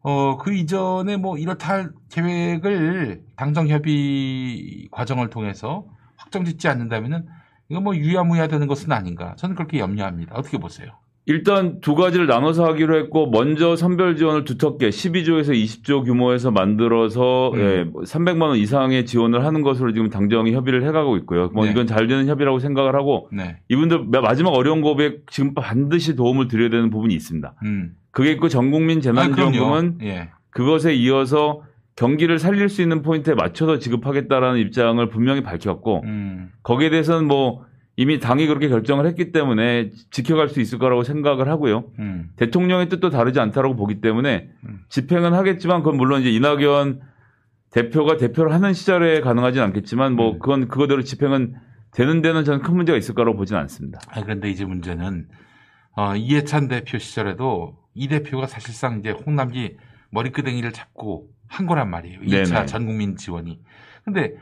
어, 그 이전에 뭐 이렇다 할 계획을 당정 협의 과정을 통해서 확정 짓지 않는다면은 이거 뭐 유야무야 되는 것은 아닌가. 저는 그렇게 염려합니다. 어떻게 보세요? 일단 두 가지를 나눠서 하기로 했고 먼저 선별 지원을 두텁게 12조에서 20조 규모에서 만들어서 음. 예, 300만 원 이상의 지원을 하는 것으로 지금 당정이 협의를 해가고 있고요. 뭐 네. 이건 잘 되는 협의라고 생각을 하고 네. 이분들 마지막 어려운 고백 지금 반드시 도움을 드려야 되는 부분이 있습니다. 음. 그게 있고 전국민 아, 재난지원금은 그럼요. 예. 그것에 이어서 경기를 살릴 수 있는 포인트에 맞춰서 지급하겠다라는 입장을 분명히 밝혔고 음. 거기에 대해서는 뭐 이미 당이 그렇게 결정을 했기 때문에 지켜갈 수 있을 거라고 생각을 하고요. 음. 대통령의 뜻도 다르지 않다라고 보기 때문에 음. 집행은 하겠지만 그건 물론 이제 이낙연 대표가 대표를 하는 시절에 가능하진 않겠지만 뭐 음. 그건 그거대로 집행은 되는 데는 저는 큰 문제가 있을 거라고 보진 않습니다. 아, 그런데 이제 문제는, 어, 이해찬 대표 시절에도 이 대표가 사실상 이제 홍남기 머리끄댕이를 잡고 한 거란 말이에요. 2차 네네. 전 국민 지원이. 근데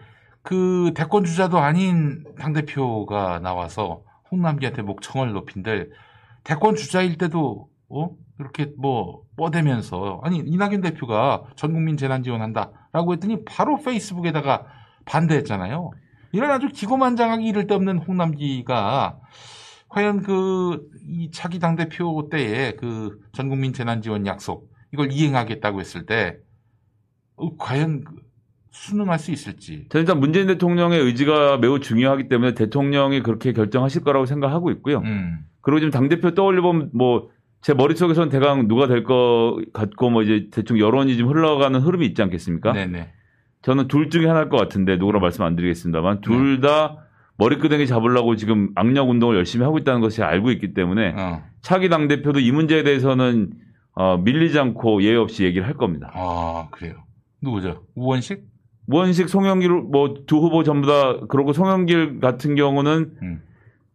그 대권 주자도 아닌 당 대표가 나와서 홍남기한테 목청을 높인들 대권 주자일 때도, 어? 이렇게 뭐, 뻗대면서, 아니, 이낙연 대표가 전 국민 재난 지원한다라고 했더니 바로 페이스북에다가 반대했잖아요. 이런 아주 기고만장하기 이를 데 없는 홍남기가 과연 그, 이 차기 당 대표 때에 그 전 국민 재난 지원 약속, 이걸 이행하겠다고 했을 때, 어, 과연 그 순응할 수 있을지. 저는 일단 문재인 대통령의 의지가 매우 중요하기 때문에 대통령이 그렇게 결정하실 거라고 생각하고 있고요. 음, 그리고 지금 당대표 떠올려보면 뭐 제 머릿속에서는 대강 누가 될 것 같고 뭐 이제 대충 여론이 좀 흘러가는 흐름이 있지 않겠습니까? 네네. 저는 둘 중에 하나일 것 같은데 누구라 말씀 안 드리겠습니다만 둘다 머리끄댕이 잡으려고 지금 악력 운동을 열심히 하고 있다는 것을 알고 있기 때문에 어, 차기 당 대표도 이 문제에 대해서는 어, 밀리지 않고 예의 없이 얘기를 할 겁니다. 아, 그래요. 누구죠? 우원식? 무원식, 송영길 뭐 두 후보 전부 다 그러고 송영길 같은 경우는 음.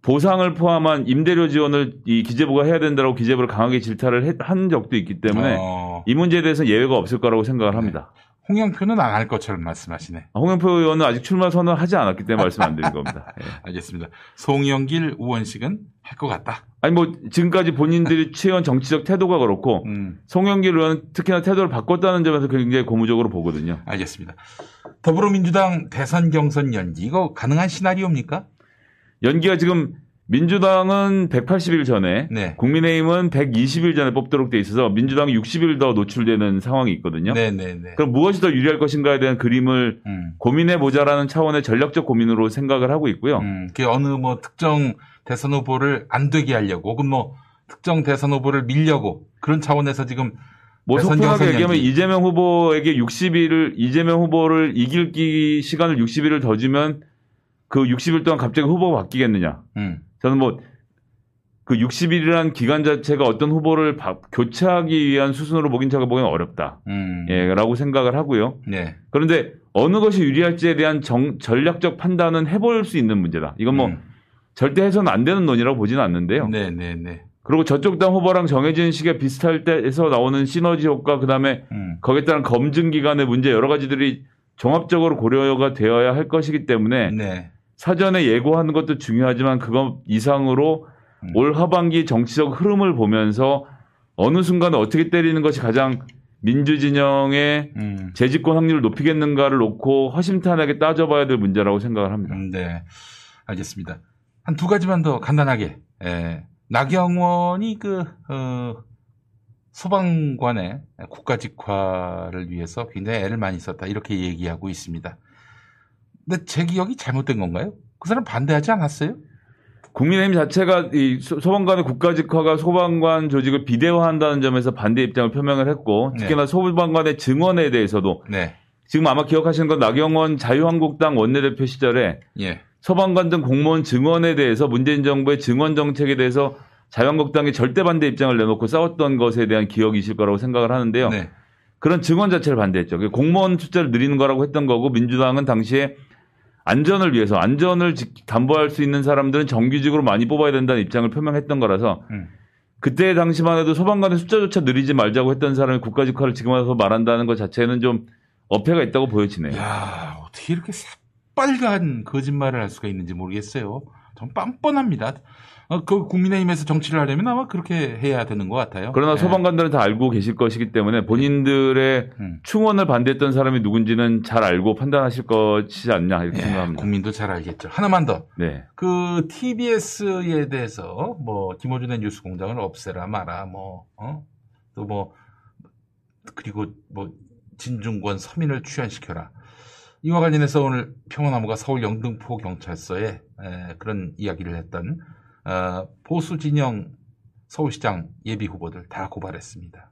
보상을 포함한 임대료 지원을 이 기재부가 해야 된다고 기재부를 강하게 질타를 했- 한 적도 있기 때문에 어, 이 문제에 대해서는 예외가 없을 거라고 생각을 합니다. 홍영표는 안 할 것처럼 말씀하시네. 아, 홍영표 의원은 아직 출마 선언을 하지 않았기 때문에 말씀 안 드린 겁니다. 예. 알겠습니다. 송영길, 우원식은 할 것 같다. 아니 뭐 지금까지 본인들이 취해온 정치적 태도가 그렇고 음, 송영길 의원은 특히나 태도를 바꿨다는 점에서 굉장히 고무적으로 보거든요. 알겠습니다. 더불어민주당 대선 경선 연기, 이거 가능한 시나리오입니까? 연기가 지금 민주당은 180일 전에 네. 국민의힘은 120일 전에 뽑도록 돼 있어서 민주당이 60일 더 노출되는 상황이 있거든요. 네네네. 그럼 무엇이 더 유리할 것인가에 대한 그림을 음. 고민해 보자라는 차원의 전략적 고민으로 생각을 하고 있고요. 음, 그 어느 뭐 특정 대선 후보를 안 되게 하려고 혹은 뭐 특정 대선 후보를 밀려고 그런 차원에서 지금 뭐 속편하게 얘기하면. 이재명 후보에게 60일을 이재명 후보를 이길 기 시간을 60일을 더 주면 그 60일 동안 갑자기 후보가 바뀌겠느냐? 음, 저는 뭐 그 60일이라는 기간 자체가 어떤 후보를 바- 교체하기 위한 수순으로 보긴 제가 보기엔 어렵다. 음, 예, 라고 생각을 하고요. 네, 그런데 어느 것이 유리할지에 대한 정- 전략적 판단은 해볼 수 있는 문제다. 이건 뭐 음. 절대 해서는 안 되는 논의라고 보지는 않는데요. 네 네 네. 그리고 저쪽 당 후보랑 정해진 시기가 비슷할 때에서 나오는 시너지 효과, 그 다음에 음, 거기에 따른 검증 기간의 문제 여러 가지들이 종합적으로 고려가 되어야 할 것이기 때문에 네, 사전에 예고하는 것도 중요하지만 그것 이상으로 음. 올 하반기 정치적 흐름을 보면서 어느 순간에 어떻게 때리는 것이 가장 민주진영의 음, 재집권 확률을 높이겠는가를 놓고 허심탄회하게 따져봐야 될 문제라고 생각을 합니다. 음, 네, 알겠습니다. 한 두 가지만 더 간단하게. 예, 나경원이 그 어, 소방관의 국가직화를 위해서 굉장히 애를 많이 썼다 이렇게 얘기하고 있습니다. 근데 제 기억이 잘못된 건가요? 그 사람 반대하지 않았어요? 국민의힘 자체가 이 소- 소방관의 국가직화가 소방관 조직을 비대화한다는 점에서 반대 입장을 표명을 했고 특히나 소방관의 증언에 대해서도 네, 지금 아마 기억하시는 건 나경원 자유한국당 원내대표 시절에 예, 소방관 등 공무원 증언에 대해서 문재인 정부의 증언 정책에 대해서 자유한국당이 절대 반대 입장을 내놓고 싸웠던 것에 대한 기억이실 거라고 생각을 하는데요. 네, 그런 증언 자체를 반대했죠. 그 공무원 숫자를 늘리는 거라고 했던 거고 민주당은 당시에 안전을 위해서 안전을 지- 담보할 수 있는 사람들은 정규직으로 많이 뽑아야 된다는 입장을 표명했던 거라서 음. 그때 당시만 해도 소방관의 숫자조차 늘리지 말자고 했던 사람이 국가직화를 지금 와서 말한다는 것 자체는 좀 어폐가 있다고 보여지네요. 야 어떻게 이렇게 사- 빨간 거짓말을 할 수가 있는지 모르겠어요. 좀 뻔뻔합니다. 어, 그 국민의힘에서 정치를 하려면 아마 그렇게 해야 되는 것 같아요. 그러나 네. 소방관들은 다 알고 계실 것이기 때문에 본인들의 음. 충원을 반대했던 사람이 누군지는 잘 알고 판단하실 것이지 않냐 이렇게 네, 생각합니다. 국민도 잘 알겠죠. 하나만 더. 네. 그 TBS에 대해서 뭐 김어준의 뉴스공장을 없애라 마라 뭐 어? 또 뭐 그리고 뭐 진중권 서민을 출연시켜라 이와 관련해서 오늘 평화나무가 서울 영등포 경찰서에 에, 그런 이야기를 했던 어, 보수 진영 서울시장 예비 후보들 다 고발했습니다.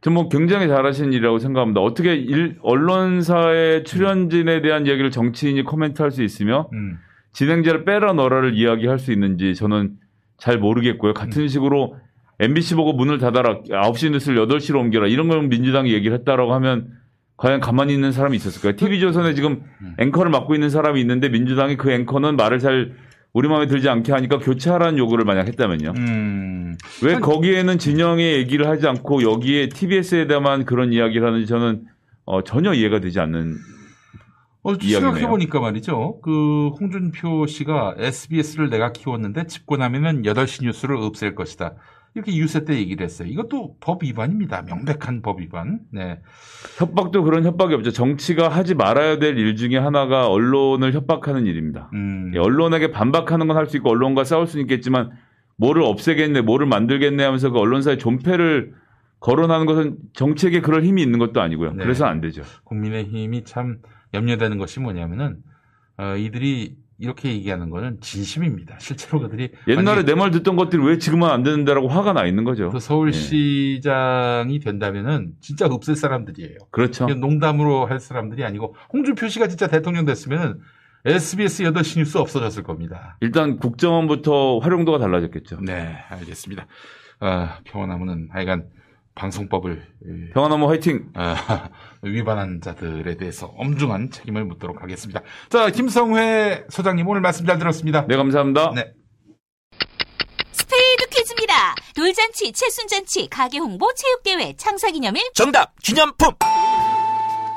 전뭐 굉장히 잘하신 일이라고 생각합니다. 어떻게 일- 언론사의 출연진에 대한 이야기를 정치인이 코멘트할 수 있으며 음. 진행자를 빼라 넣어라를 이야기할 수 있는지 저는 잘 모르겠고요. 음. 같은 식으로 MBC 보고 문을 닫아라. 9시 뉴스를 8시로 옮겨라. 이런 걸 민주당이 얘기를 했다라고 하면 과연 가만히 있는 사람이 있었을까요? TV조선에 지금 음. 앵커를 맡고 있는 사람이 있는데 민주당이 그 앵커는 말을 잘 우리 마음에 들지 않게 하니까 교체하라는 요구를 만약 했다면요. 음. 왜 거기에는 진영의 얘기를 하지 않고 여기에 TBS에 대한 그런 이야기를 하는지 저는 어, 전혀 이해가 되지 않는 어, 이야기네요. 생각해 보니까 말이죠. 그, 홍준표 씨가 SBS를 내가 키웠는데 집고 나면은 8시 뉴스를 없앨 것이다. 이렇게 유세 때 얘기를 했어요. 이것도 법 위반입니다. 명백한 법 위반. 네. 협박도 그런 협박이 없죠. 정치가 하지 말아야 될 일 중에 하나가 언론을 협박하는 일입니다. 음. 예, 언론에게 반박하는 건 할 수 있고 언론과 싸울 수는 있겠지만 뭐를 없애겠네, 뭐를 만들겠네 하면서 그 언론사의 존폐를 거론하는 것은 정치에게 그럴 힘이 있는 것도 아니고요. 네. 그래서 안 되죠. 국민의 힘이 참 염려되는 것이 뭐냐면은, 어, 이들이 이렇게 얘기하는 거는 진심입니다. 실제로 그들이. 옛날에 내 말 듣던 것들이 왜 지금은 안 되는데라고 화가 나 있는 거죠. 그 서울시장이 된다면은 진짜 없앨 사람들이에요. 그렇죠. 농담으로 할 사람들이 아니고 홍준표 씨가 진짜 대통령 됐으면은 SBS 8시 뉴스 없어졌을 겁니다. 일단 국정원부터 활용도가 달라졌겠죠. 네, 알겠습니다. 아, 평화나무는 하여간 방송법을 예, 평화나무 화이팅! 아, 위반한 자들에 대해서 엄중한 책임을 묻도록 하겠습니다. 자, 김성회 소장님 오늘 말씀 잘 들었습니다. 네, 감사합니다. 네. 스피드 퀴즈입니다. 돌잔치, 칠순잔치, 가게 홍보, 체육대회, 창사기념일. 정답 기념품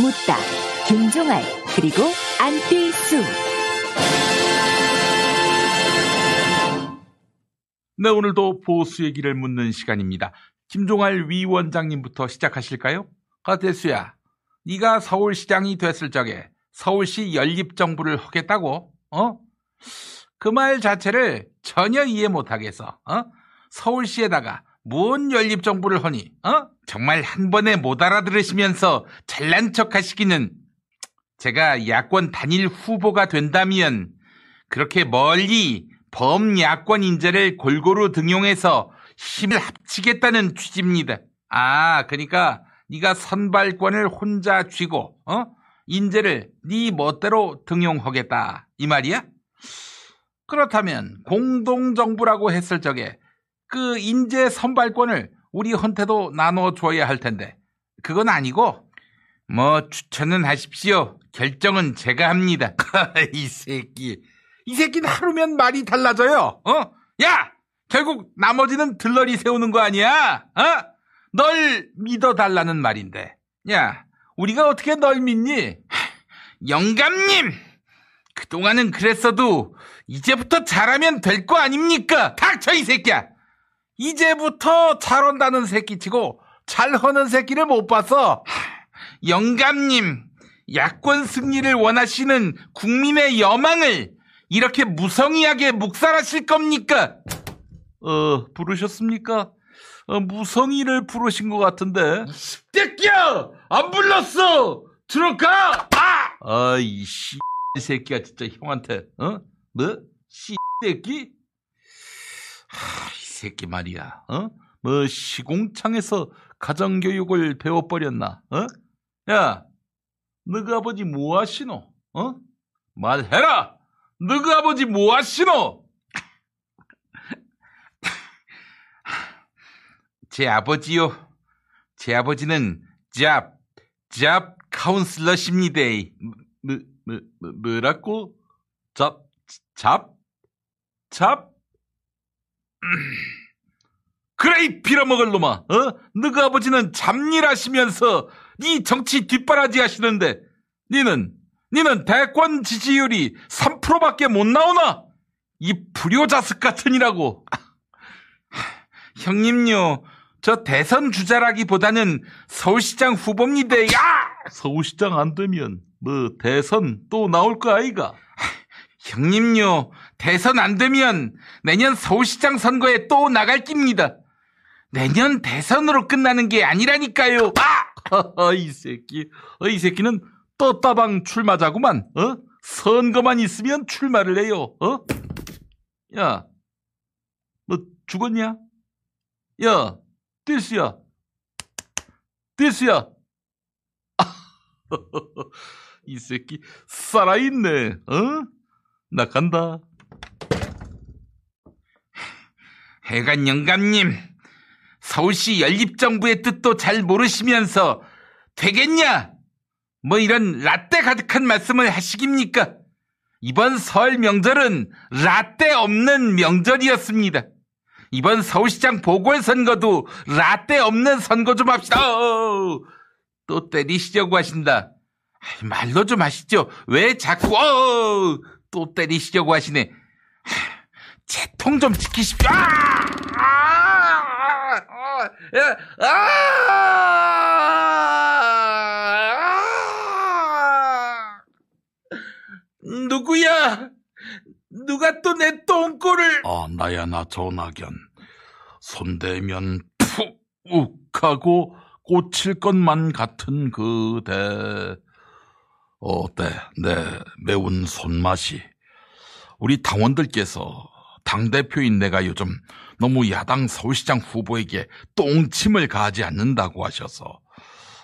묻다. 김종알 그리고 안뜰수 네, 오늘도 보수의 길을 묻는 시간입니다. 김종할 위원장님부터 시작하실까요? 가대수야, 네가 서울시장이 됐을 적에 서울시 연립정부를 하겠다고? 어? 그 말 자체를 전혀 이해 못하겠어. 어? 서울시에다가 뭔 연립 정부를 하니? 어? 정말 한 번에 못 알아들으시면서 잘난 척 하시기는 제가 야권 단일 후보가 된다면 그렇게 멀리 범야권 인재를 골고루 등용해서 힘을 합치겠다는 취지입니다. 아, 그러니까 네가 선발권을 혼자 쥐고 어? 인재를 네 멋대로 등용하겠다 이 말이야? 그렇다면 공동정부라고 했을 적에 그 인재 선발권을 우리한테도 나눠줘야 할 텐데 그건 아니고 뭐 추천은 하십시오. 결정은 제가 합니다. 이 새끼 이 새끼는 하루면 말이 달라져요. 어? 야! 결국 나머지는 들러리 세우는 거 아니야? 어? 널 믿어달라는 말인데. 야, 우리가 어떻게 널 믿니? 영감님! 그동안은 그랬어도 이제부터 잘하면 될 거 아닙니까? 닥쳐 이 새끼야! 이제부터 잘한다는 새끼치고 잘하는 새끼를 못 봤어. 영감님, 야권 승리를 원하시는 국민의 여망을 이렇게 무성의하게 묵살하실 겁니까? 어, 부르셨습니까? 어, 무성의를 부르신 것 같은데. 새끼야! 안 불렀어! 들어가! 아! 아 이, 씨, 새끼야, 진짜 형한테, 어? 뭐? 씨, 새끼? 하, 이 새끼 말이야, 어? 뭐, 시공창에서 가정교육을 배워버렸나, 어? 야, 너그 아버지 뭐 하시노? 어? 말해라! 너그 아버지 뭐 하시노? 제 아버지요. 제 아버지는 잡, 잡 카운슬러십니다. 뭐, 뭐, 뭐, 뭐라고? 잡, 잡? 잡? 음. 그래, 이 빌어먹을 놈아, 어? 너그 아버지는 잡일하시면서 네 정치 뒷바라지 하시는데, 니는, 니는 대권 지지율이 3%밖에 못 나오나? 이 불효자식 같으니라고. 형님요, 저 대선 주자라기보다는 서울시장 후보입니다. 야! 서울시장 안 되면 뭐 대선 또 나올 거 아이가? 형님요, 대선 안 되면 내년 서울시장 선거에 또 나갈 깁니다. 내년 대선으로 끝나는 게 아니라니까요. 아! 이 새끼, 어, 이 새끼는 떴다방 출마자구만. 어? 선거만 있으면 출마를 해요. 어? 야, 뭐 죽었냐? 야, 띠스야, 띠스야. 이 새끼 살아있네. 어? 나 간다. 해관 영감님, 서울시 연립정부의 뜻도 잘 모르시면서 되겠냐? 뭐 이런 라떼 가득한 말씀을 하시깁니까? 이번 설 명절은 라떼 없는 명절이었습니다. 이번 서울시장 보궐선거도 라떼 없는 선거 좀 합시다. 또 때리시려고 하신다. 말로 좀 하시죠. 왜 자꾸 어어, 또 때리시려고 하시네. 채통 좀 지키십시오. 아! 아! 아! 아! 누구야? 누가 또 내 똥꼬를? 아, 나야, 나 전학연. 손대면 푹 하고 꽂힐 것만 같은 그대. 어때? 내 매운 손맛이. 우리 당원들께서 당대표인 내가 요즘 너무 야당 서울시장 후보에게 똥침을 가하지 않는다고 하셔서,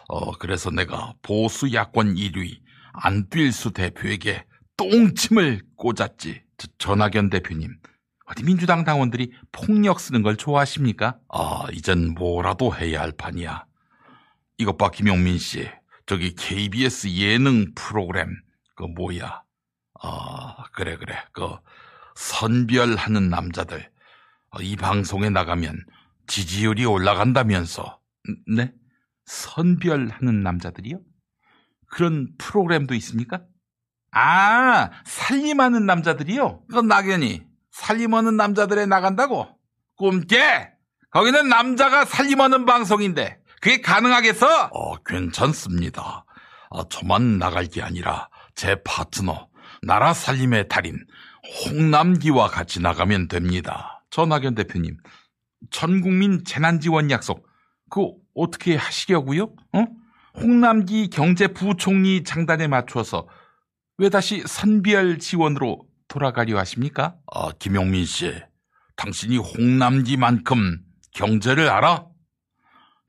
어, 그래서 내가 보수 야권 1위 안뛸수 대표에게 똥침을 꽂았지. 저, 전학연 대표님, 어디 민주당 당원들이 폭력 쓰는 걸 좋아하십니까? 아, 이젠 뭐라도 해야 할 판이야. 이것 봐, 김용민 씨. 저기 KBS 예능 프로그램, 그 뭐야. 아, 그래, 그래. 그 선별하는 남자들. 어, 이 방송에 나가면 지지율이 올라간다면서. 네? 선별하는 남자들이요? 그런 프로그램도 있습니까? 아, 살림하는 남자들이요? 그건 낙연이 살림하는 남자들에 나간다고? 꿈깨! 거기는 남자가 살림하는 방송인데 그게 가능하겠어? 어, 괜찮습니다. 어, 저만 나갈 게 아니라 제 파트너 나라 살림의 달인 홍남기와 같이 나가면 됩니다. 전학연 대표님, 전국민 재난지원 약속 그 어떻게 하시려고요? 어? 홍남기 경제부총리 장단에 맞춰서 왜 다시 선별 지원으로 돌아가려 하십니까? 아, 김용민 씨, 당신이 홍남기만큼 경제를 알아?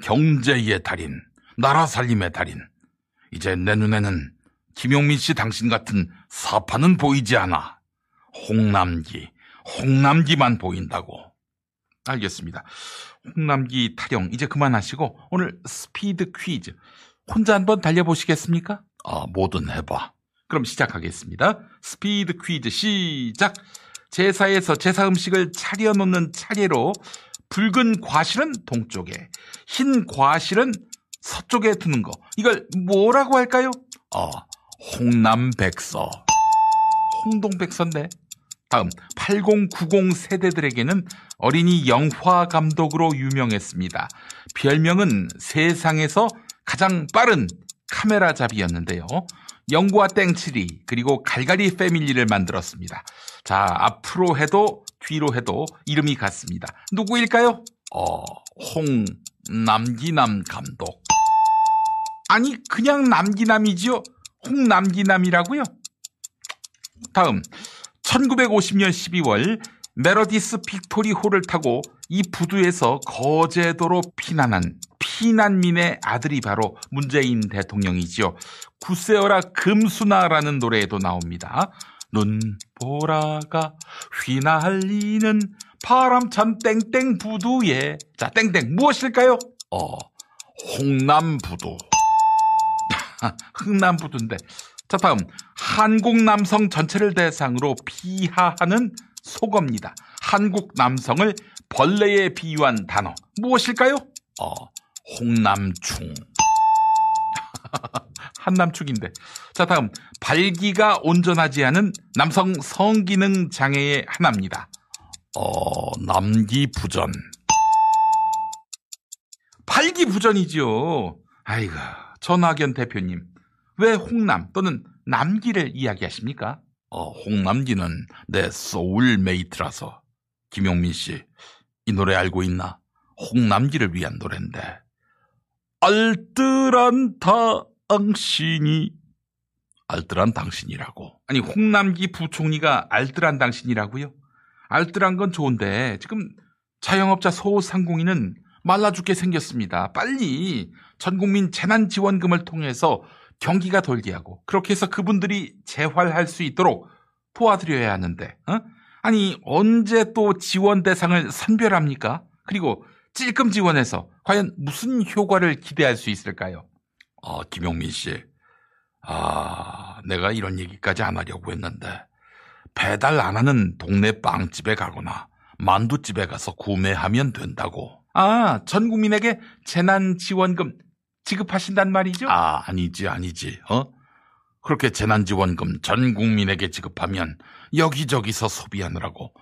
경제의 달인, 나라 살림의 달인. 이제 내 눈에는 김용민 씨 당신 같은 사파는 보이지 않아. 홍남기, 홍남기만 보인다고. 알겠습니다. 홍남기 타령 이제 그만하시고 오늘 스피드 퀴즈 혼자 한번 달려보시겠습니까? 아, 뭐든 해봐. 그럼 시작하겠습니다. 스피드 퀴즈 시작. 제사에서 제사 음식을 차려놓는 차례로 붉은 과실은 동쪽에, 흰 과실은 서쪽에 두는 거. 이걸 뭐라고 할까요? 어, 홍남백서. 홍동백서인데. 다음 8090 세대들에게는 어린이 영화 감독으로 유명했습니다. 별명은 세상에서 가장 빠른 카메라 잡이였는데요. 영구와 땡칠이 그리고 갈갈이 패밀리를 만들었습니다. 자 앞으로 해도 뒤로 해도 이름이 같습니다. 누구일까요? 어, 홍남기남 감독. 아니 그냥 남기남이지요. 홍남기남이라고요. 다음 1950년 12월 메러디스 빅토리 호를 타고 이 부두에서 거제도로 피난한 피난민의 아들이 바로 문재인 대통령이지요. 굳세어라 금순아라는 노래에도 나옵니다. 눈보라가 휘날리는 바람찬 땡땡 부두에 자 땡땡 무엇일까요? 어 홍남부두 흥남부두인데 자 다음 한국 남성 전체를 대상으로 비하하는 속어입니다. 한국 남성을 벌레에 비유한 단어 무엇일까요? 어 홍남충 한남축인데. 자, 다음. 발기가 온전하지 않은 남성 성기능 장애의 하나입니다. 어, 남기부전. 발기부전이지요. 아이고, 전학연 대표님. 왜 홍남 또는 남기를 이야기하십니까? 어, 홍남기는 내 소울메이트라서. 김용민 씨, 이 노래 알고 있나? 홍남기를 위한 노래인데. 알뜰한 당신이 알뜰한 당신이라고. 아니 홍남기 부총리가 알뜰한 당신이라고요? 알뜰한 건 좋은데 지금 자영업자 소상공인은 말라 죽게 생겼습니다. 빨리 전국민 재난지원금을 통해서 경기가 돌게 하고 그렇게 해서 그분들이 재활할 수 있도록 도와드려야 하는데 어? 아니 언제 또 지원 대상을 선별합니까? 그리고 찔끔 지원해서 과연 무슨 효과를 기대할 수 있을까요? 아, 김용민 씨. 아, 내가 이런 얘기까지 안 하려고 했는데 배달 안 하는 동네 빵집에 가거나 만두집에 가서 구매하면 된다고. 아, 전 국민에게 재난 지원금 지급하신단 말이죠? 아, 아니지, 아니지. 어? 그렇게 재난 지원금 전 국민에게 지급하면 여기저기서 소비하느라고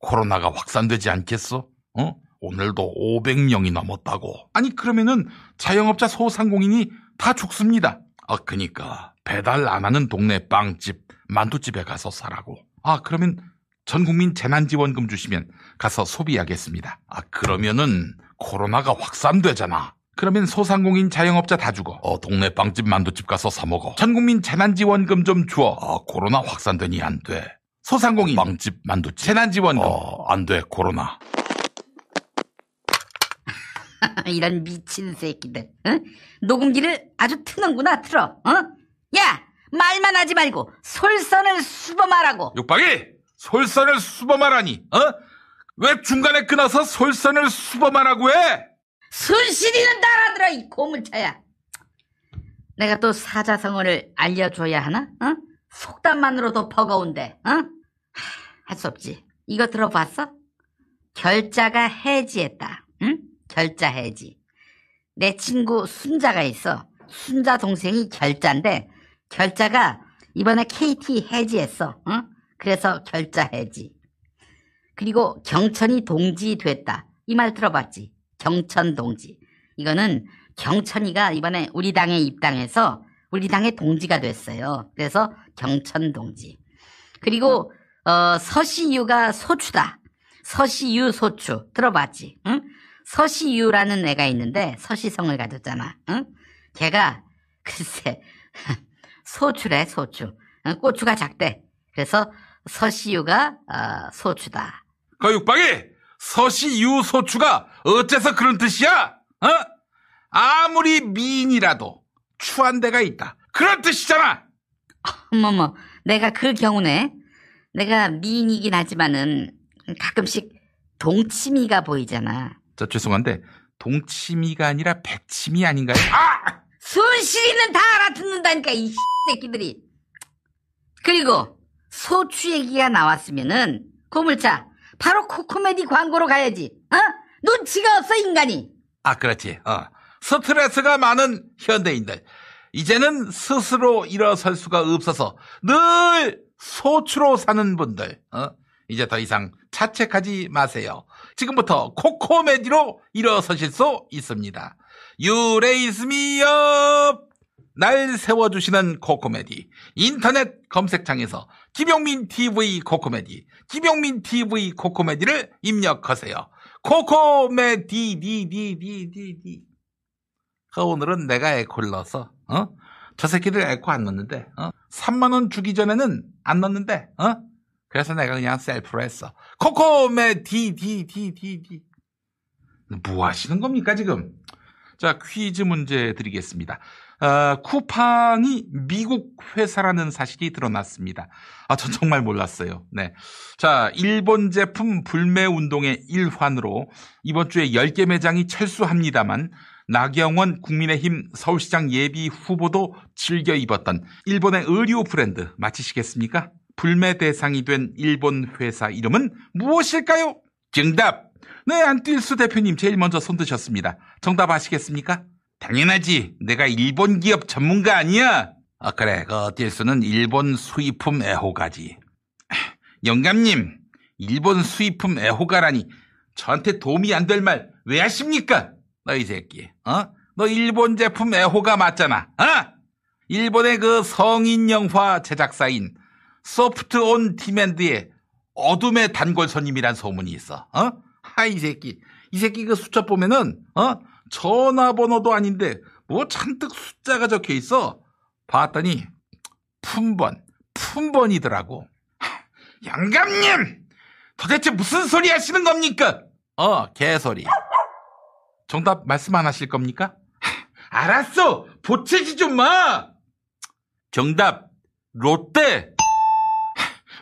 코로나가 확산되지 않겠어? 어? 오늘도 500명이 넘었다고. 아니 그러면은 자영업자 소상공인이 다 죽습니다. 아 그니까 배달 안 하는 동네 빵집, 만두집에 가서 사라고. 아 그러면 전 국민 재난지원금 주시면 가서 소비하겠습니다. 아 그러면은 코로나가 확산되잖아. 그러면 소상공인 자영업자 다 죽어. 어 동네 빵집 만두집 가서 사 먹어. 전 국민 재난지원금 좀 주어. 아 코로나 확산되니 안 돼. 소상공인 빵집 만두집 재난지원금. 어, 안 돼 코로나. 이런 미친 새끼들. 어? 녹음기를 아주 트는구나 틀어. 어? 야 말만 하지 말고 솔선을 수범하라고. 육박이 솔선을 수범하라니. 어? 왜 중간에 끊어서 솔선을 수범하라고 해? 순실이는 따라들어 이 고물차야. 내가 또 사자성어를 알려줘야 하나? 어? 속담만으로도 버거운데. 어? 할 수 없지. 이거 들어봤어? 결자가 해지했다. 응? 결자 해지. 내 친구 순자가 있어. 순자 동생이 결자인데 결자가 이번에 KT 해지했어. 어? 그래서 결자 해지. 그리고 경천이 동지 됐다. 이 말 들어봤지? 경천 동지. 이거는 경천이가 이번에 우리 당에 입당해서 우리 당의 동지가 됐어요. 그래서 경천 동지. 그리고 어, 서시유가 소추다. 서시유 소추 들어봤지? 응? 서시유라는 애가 있는데 서시성을 가졌잖아. 응? 걔가 글쎄 소추래 소추. 응? 고추가 작대. 그래서 서시유가 어, 소추다. 거육박이 서시유 소추가 어째서 그런 뜻이야? 어? 아무리 미인이라도 추한 데가 있다. 그런 뜻이잖아. 어머머, 내가 그 경우네. 내가 미인이긴 하지만은 가끔씩 동치미가 보이잖아. 저 죄송한데 동치미가 아니라 백치미 아닌가요? 아! 순실이는 다 알아듣는다니까 이 새끼들이. 그리고 소추 얘기가 나왔으면은 고물차 바로 코코메디 광고로 가야지. 어? 눈치가 없어 인간이. 아, 그렇지. 어. 스트레스가 많은 현대인들. 이제는 스스로 일어설 수가 없어서 늘 소추로 사는 분들. 어? 이제 더 이상 자책하지 마세요. 지금부터 코코메디로 일어서실 수 있습니다. Up! 날 세워주시는 코코메디. 인터넷 검색창에서 김용민 TV 코코메디, 김용민 TV 코코메디를 입력하세요. 코코메디, 디, 디, 디, 디, 디. 그 오늘은 내가 에코를 넣어서, 어? 저 새끼들 에코 안 넣는데, 어? 3만원 주기 전에는 안 넣는데, 어? 그래서 내가 그냥 셀프로 했어. 코코메 디, 디, 디, 디, 디. 뭐 하시는 겁니까, 지금? 자, 퀴즈 문제 드리겠습니다. 아, 쿠팡이 미국 회사라는 사실이 드러났습니다. 아, 전 정말 몰랐어요. 네. 자, 일본 제품 불매 운동의 일환으로 이번 주에 10개 매장이 철수합니다만 나경원 국민의힘 서울시장 예비 후보도 즐겨 입었던 일본의 의류 브랜드 맞히시겠습니까? 불매 대상이 된 일본 회사 이름은 무엇일까요? 정답! 네, 안뛸수 대표님 제일 먼저 손 드셨습니다. 정답 아시겠습니까? 당연하지. 내가 일본 기업 전문가 아니야? 아, 그래. 그 뛸수는 일본 수입품 애호가지. 영감님, 일본 수입품 애호가라니 저한테 도움이 안 될 말 왜 하십니까? 너 이 새끼, 어? 너 일본 제품 애호가 맞잖아, 어? 일본의 그 성인 영화 제작사인 소프트 온 디맨드의 어둠의 단골 손님이란 소문이 있어, 어? 하이 새끼, 이 새끼 그 수첩 보면은, 어? 전화번호도 아닌데 뭐 잔뜩 숫자가 적혀 있어. 봤더니 품번, 품번이더라고. 영감님! 도대체 무슨 소리 하시는 겁니까? 어, 개소리. 정답 말씀 안 하실 겁니까? 알았어! 보채지 좀 마! 정답, 롯데!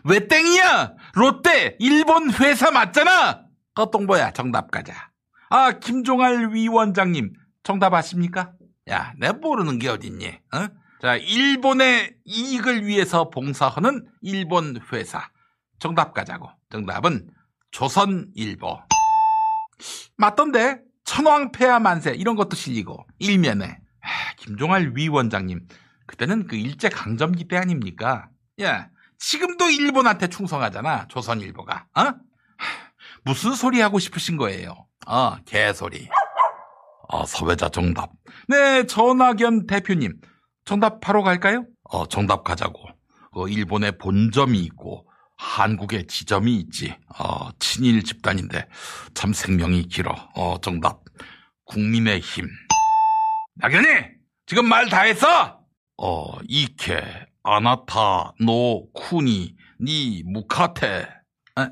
왜 땡이야? 롯데, 일본 회사 맞잖아! 꺼똥보야, 정답 가자. 아, 김종할 위원장님, 정답 아십니까? 야, 내 모르는 게 어딨니? 어? 자, 일본의 이익을 위해서 봉사하는 일본 회사. 정답 가자고. 정답은 조선일보. 맞던데? 천왕폐하 만세 이런 것도 실리고 일면에 아, 김종할 위원장님 그때는 그 일제 강점기 때 아닙니까? 야 지금도 일본한테 충성하잖아 조선일보가 어? 무슨 소리 하고 싶으신 거예요? 어 개소리. 아 사회자 정답. 네 전학연 대표님 정답 바로 갈까요? 어 정답 가자고. 어, 일본에 본점이 있고 한국에 지점이 있지. 어, 친일 집단인데 참 생명이 길어. 어, 정답. 국민의힘. 낙연이 지금 말 다 했어? 어, 行け, あなた, の, 国, に, 向かって. 에?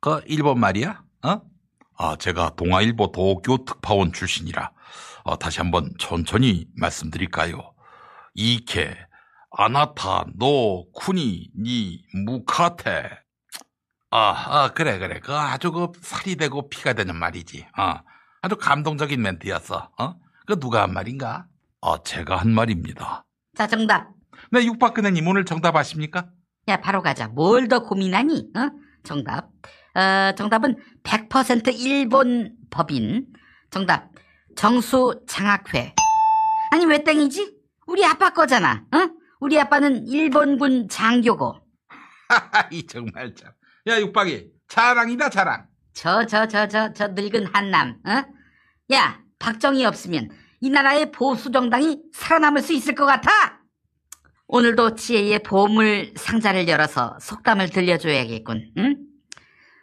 그 일본 말이야? 어? 아, 제가 동아일보 도쿄 특파원 출신이라 어, 다시 한번 천천히 말씀드릴까요? 行け, あなた, の, 国, に, 向かって. 아, 아, 그래, 그래. 그 아주 그 살이 되고 피가 되는 말이지. 어, 아주 감동적인 멘트였어. 어? 그 누가 한 말인가? 아, 제가 한 말입니다. 자, 정답. 네, 육박근혜님 오늘 정답 아십니까? 야, 바로 가자. 뭘 더 고민하니? 어? 정답. 어, 정답은 100% 일본 법인. 정답. 정수 장학회. 아니, 왜 땡이지? 우리 아빠 거잖아. 어? 우리 아빠는 일본군 장교고. 이 정말 참. 야, 육박이. 자랑이다, 자랑. 저, 저, 저, 저, 저 늙은 한남, 어? 야, 박정희 없으면 이 나라의 보수 정당이 살아남을 수 있을 것 같아? 오늘도 지혜의 보물 상자를 열어서 속담을 들려줘야겠군, 응?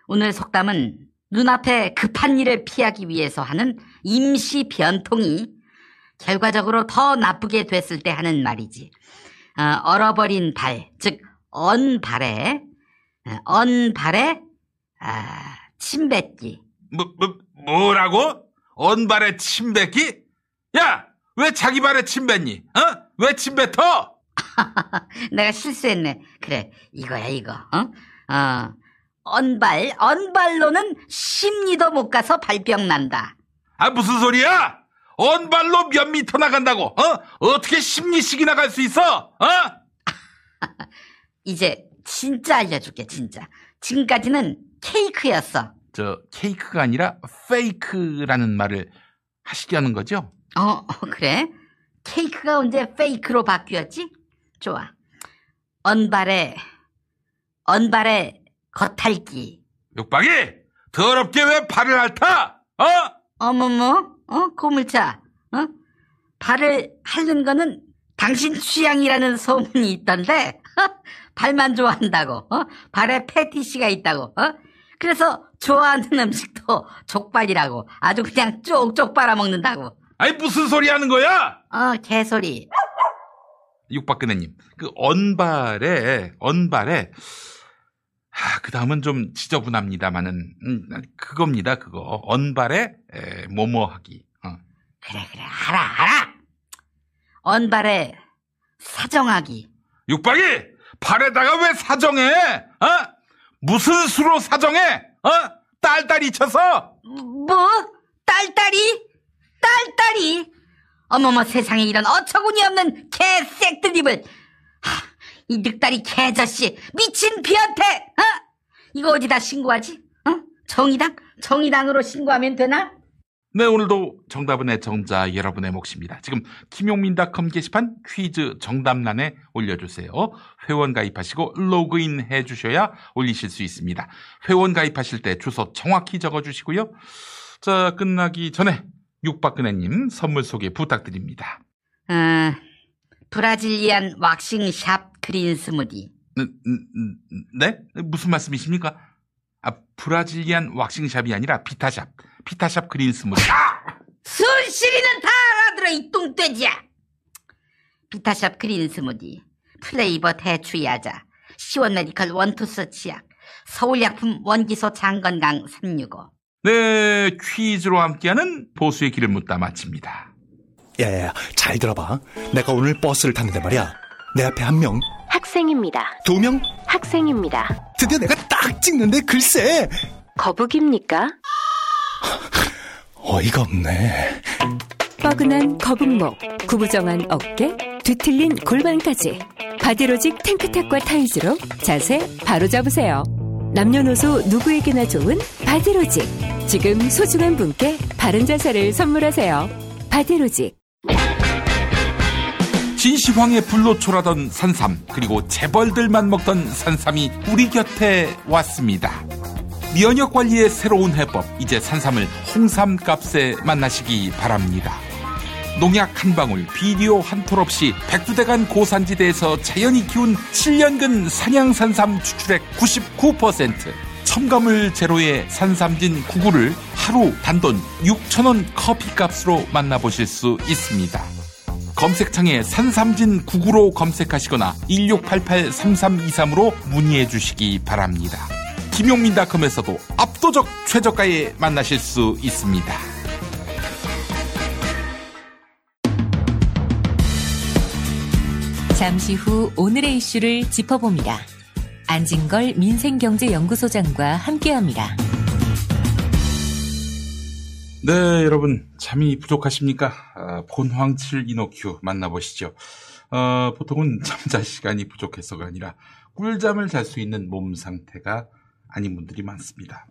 오늘 속담은 눈앞에 급한 일을 피하기 위해서 하는 임시 변통이 결과적으로 더 나쁘게 됐을 때 하는 말이지. 어, 얼어버린 발, 즉, 언발에, 어, 언발에, 아, 침 뱉기. 뭐, 뭐, 뭐라고? 언발에 침 뱉기? 야! 왜 자기 발에 침 뱉니? 어? 왜 침 뱉어? 내가 실수했네. 그래, 이거야, 이거. 어? 어. 언발, 언발로는 심리도 못 가서 발병 난다. 아, 무슨 소리야? 언발로 몇 미터 나간다고? 어? 어떻게 10리씩이 나갈 수 있어? 어? 이제 진짜 알려줄게, 진짜. 지금까지는 케이크였어. 저 케이크가 아니라 페이크라는 말을 하시려는 거죠? 어, 어, 그래? 케이크가 언제 페이크로 바뀌었지? 좋아. 언발에, 언발에 겉핥기. 육박이 더럽게 왜 발을 핥아? 어? 어머머, 어? 고물차, 어? 발을 핥는 거는 당신 취향이라는 소문이 있던데, 발만 좋아한다고, 어? 발에 패티시가 있다고, 어? 그래서 좋아하는 음식도 족발이라고, 아주 그냥 쪽쪽 빨아먹는다고. 아니 무슨 소리 하는 거야? 어, 개소리. 육박근혜님 그 언발에 언발에 아, 그 다음은 좀 지저분합니다만은 음, 그겁니다 그거 언발에 에, 뭐뭐 하기 어. 그래 그래 알아 알아 언발에 사정하기 육박이 발에다가 왜 사정해 어? 무슨 수로 사정해 어? 딸딸이 쳐서 뭐? 딸딸이? 딸딸이? 어머머 세상에 이런 어처구니 없는 개색드립을 하, 이 늑다리 개저씨 미친 비한테 어? 이거 어디다 신고하지? 어? 정의당? 정의당으로 신고하면 되나? 네, 오늘도 정답은 애청자 여러분의 몫입니다. 지금 김용민닷컴 게시판 퀴즈 정답란에 올려주세요. 회원 가입하시고 로그인 해주셔야 올리실 수 있습니다. 회원 가입하실 때 주소 정확히 적어주시고요. 자, 끝나기 전에 육박근혜님 선물 소개 부탁드립니다. 어, Brazilian waxing shop green smoothie. 음, 음, 네? 무슨 말씀이십니까? 아, Brazilian waxing shop이 아니라 비타샵. 비타샵 green smoothie. 아! 순실이는 다 알아들어 이 똥돼지야. 비타샵 green smoothie. 플레이버 대추 야자. 시원 메디컬 원투스 치약. 서울약품 원기소 장건강 365. 네, 퀴즈로 함께하는 보수의 길을 묻다 마칩니다. 야야야, 잘 들어봐. 내가 오늘 버스를 탔는데 말이야. 내 앞에 한 명. 학생입니다. 두 명. 학생입니다. 드디어 내가 딱 찍는데 글쎄. 거북입니까? 어이가 없네. 뻐근한 거북목, 구부정한 어깨, 뒤틀린 골반까지 바디로직 탱크탑과 타이즈로 자세 바로 잡으세요. 남녀노소 누구에게나 좋은 바디로직. 지금 소중한 분께 바른 자세를 선물하세요. 바디로직. 진시황의 불로 초라던 산삼 그리고 재벌들만 먹던 산삼이 우리 곁에 왔습니다. 면역 관리의 새로운 해법 이제 산삼을 홍삼 값에 만나시기 바랍니다. 농약 한 방울, 비료 한톨 없이 백두대간 고산지대에서 자연이 키운 7년근 산양산삼 추출액 99%, 첨가물 제로의 산삼진 99를 하루 단돈 6천원 커피값으로 만나보실 수 있습니다. 검색창에 산삼진 99로 검색하시거나 1688-3323으로 문의해 주시기 바랍니다. 김용민닷컴에서도 압도적 최저가에 만나실 수 있습니다. 잠시 후 오늘의 이슈를 짚어봅니다. 안진걸 민생경제연구소장과 함께합니다. 네, 여러분 잠이 부족하십니까? 아, 본황칠 이노큐 만나보시죠. 어, 보통은 잠잘 시간이 부족해서가 아니라 꿀잠을 잘 수 있는 몸 상태가 아닌 분들이 많습니다.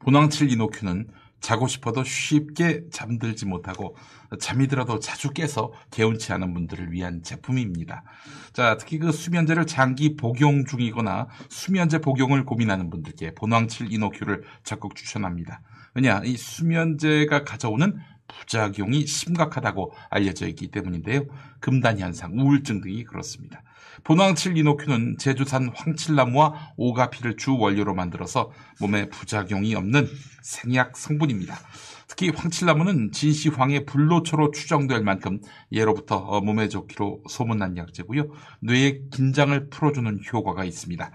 본황칠 이노큐는 자고 싶어도 쉽게 잠들지 못하고 잠이 들어도 자주 깨서 개운치 않은 분들을 위한 제품입니다. 자, 특히 그 수면제를 장기 복용 중이거나 수면제 복용을 고민하는 분들께 본황칠 이노큐를 적극 추천합니다. 왜냐, 이 수면제가 가져오는 부작용이 심각하다고 알려져 있기 때문인데요. 금단 현상, 우울증 등이 그렇습니다. 본황칠 이노큐는 제주산 황칠나무와 오가피를 주 원료로 만들어서 몸에 부작용이 없는 생약 성분입니다. 특히 황칠나무는 진시황의 불로초로 추정될 만큼 예로부터 몸에 좋기로 소문난 약재고요. 뇌의 긴장을 풀어주는 효과가 있습니다.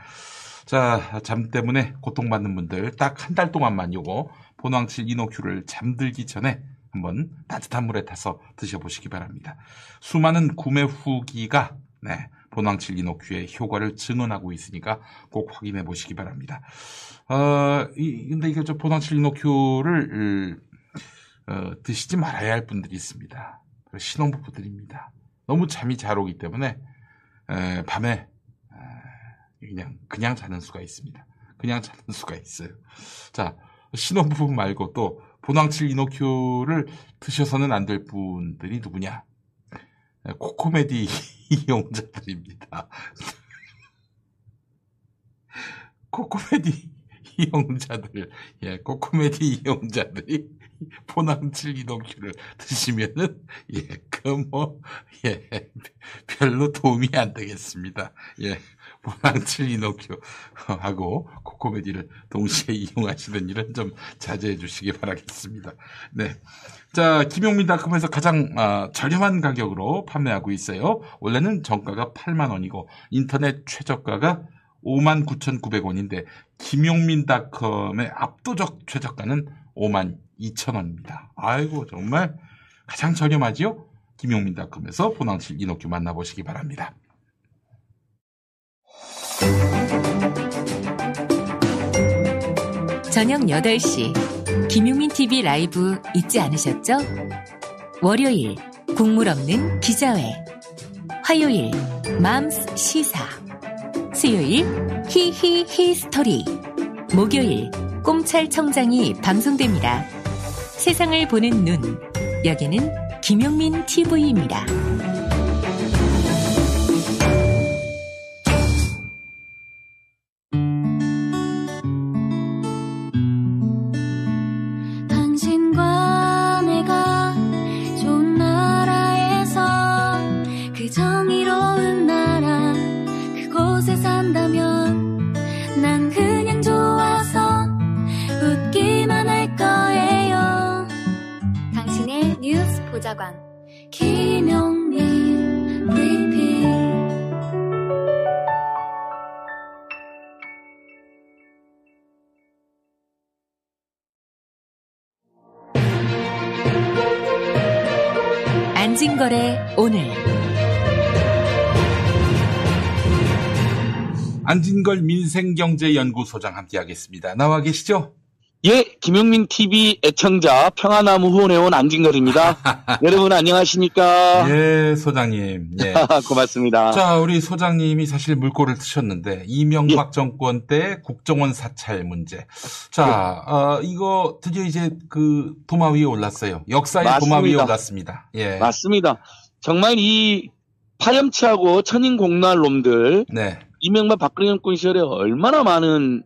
자, 잠 때문에 고통받는 분들 딱 한 달 동안만 요거 본황칠 이노큐를 잠들기 전에 한번 따뜻한 물에 타서 드셔보시기 바랍니다. 수많은 구매 후기가 네, 본황칠 이노큐의 효과를 증언하고 있으니까 꼭 확인해 보시기 바랍니다. 어, 이, 근데 이게 저 본황칠 이노큐를 어, 드시지 말아야 할 분들이 있습니다. 신혼부부들입니다. 너무 잠이 잘 오기 때문에 에, 밤에 그냥 그냥 자는 수가 있습니다. 그냥 자는 수가 있어요. 자 신혼부부 말고 또 보낭칠 이노큐를 드셔서는 안 될 분들이 누구냐? 코코메디 이용자들입니다. 코코메디 이용자들, 예, 코코메디 이용자들이 보낭칠 이노큐를 드시면은, 예, 그 뭐, 예, 별로 도움이 안 되겠습니다. 예, 보낭칠 이노큐하고 코코메디를 동시에 이용하시는 일은 좀 자제해 주시기 바라겠습니다. 네. 자, 김용민닷컴에서 가장 아, 저렴한 가격으로 판매하고 있어요. 원래는 정가가 8만 원이고 인터넷 최저가가 5만 9,900원인데 김용민닷컴의 압도적 최저가는 5만 2천 원입니다. 아이고 정말 가장 저렴하지요? 김용민닷컴에서 보낭칠 이노큐 만나보시기 바랍니다. 저녁 8시 김용민 TV 라이브 잊지 않으셨죠? 월요일 국물 없는 기자회 화요일 맘스 시사 수요일 히히 히스토리 목요일 꼼찰 청장이 방송됩니다. 세상을 보는 눈 여기는 김용민 TV입니다. 안진걸 민생경제연구소장 함께하겠습니다. 나와 계시죠? 예, 김용민 TV 애청자 평화나무 후원회원 안진걸입니다. 여러분 안녕하십니까? 예, 소장님. 예. 고맙습니다. 자, 우리 소장님이 사실 물꼬를 트셨는데 예. 이명박 정권 때 국정원 사찰 문제. 자, 예. 어, 이거 드디어 이제 그 도마 위에 올랐어요. 역사의 도마 위에 맞습니다. 올랐습니다. 예. 맞습니다. 정말 이 파렴치하고 천인공노할 놈들 네. 이명박 박근혜 정권 시절에 얼마나 많은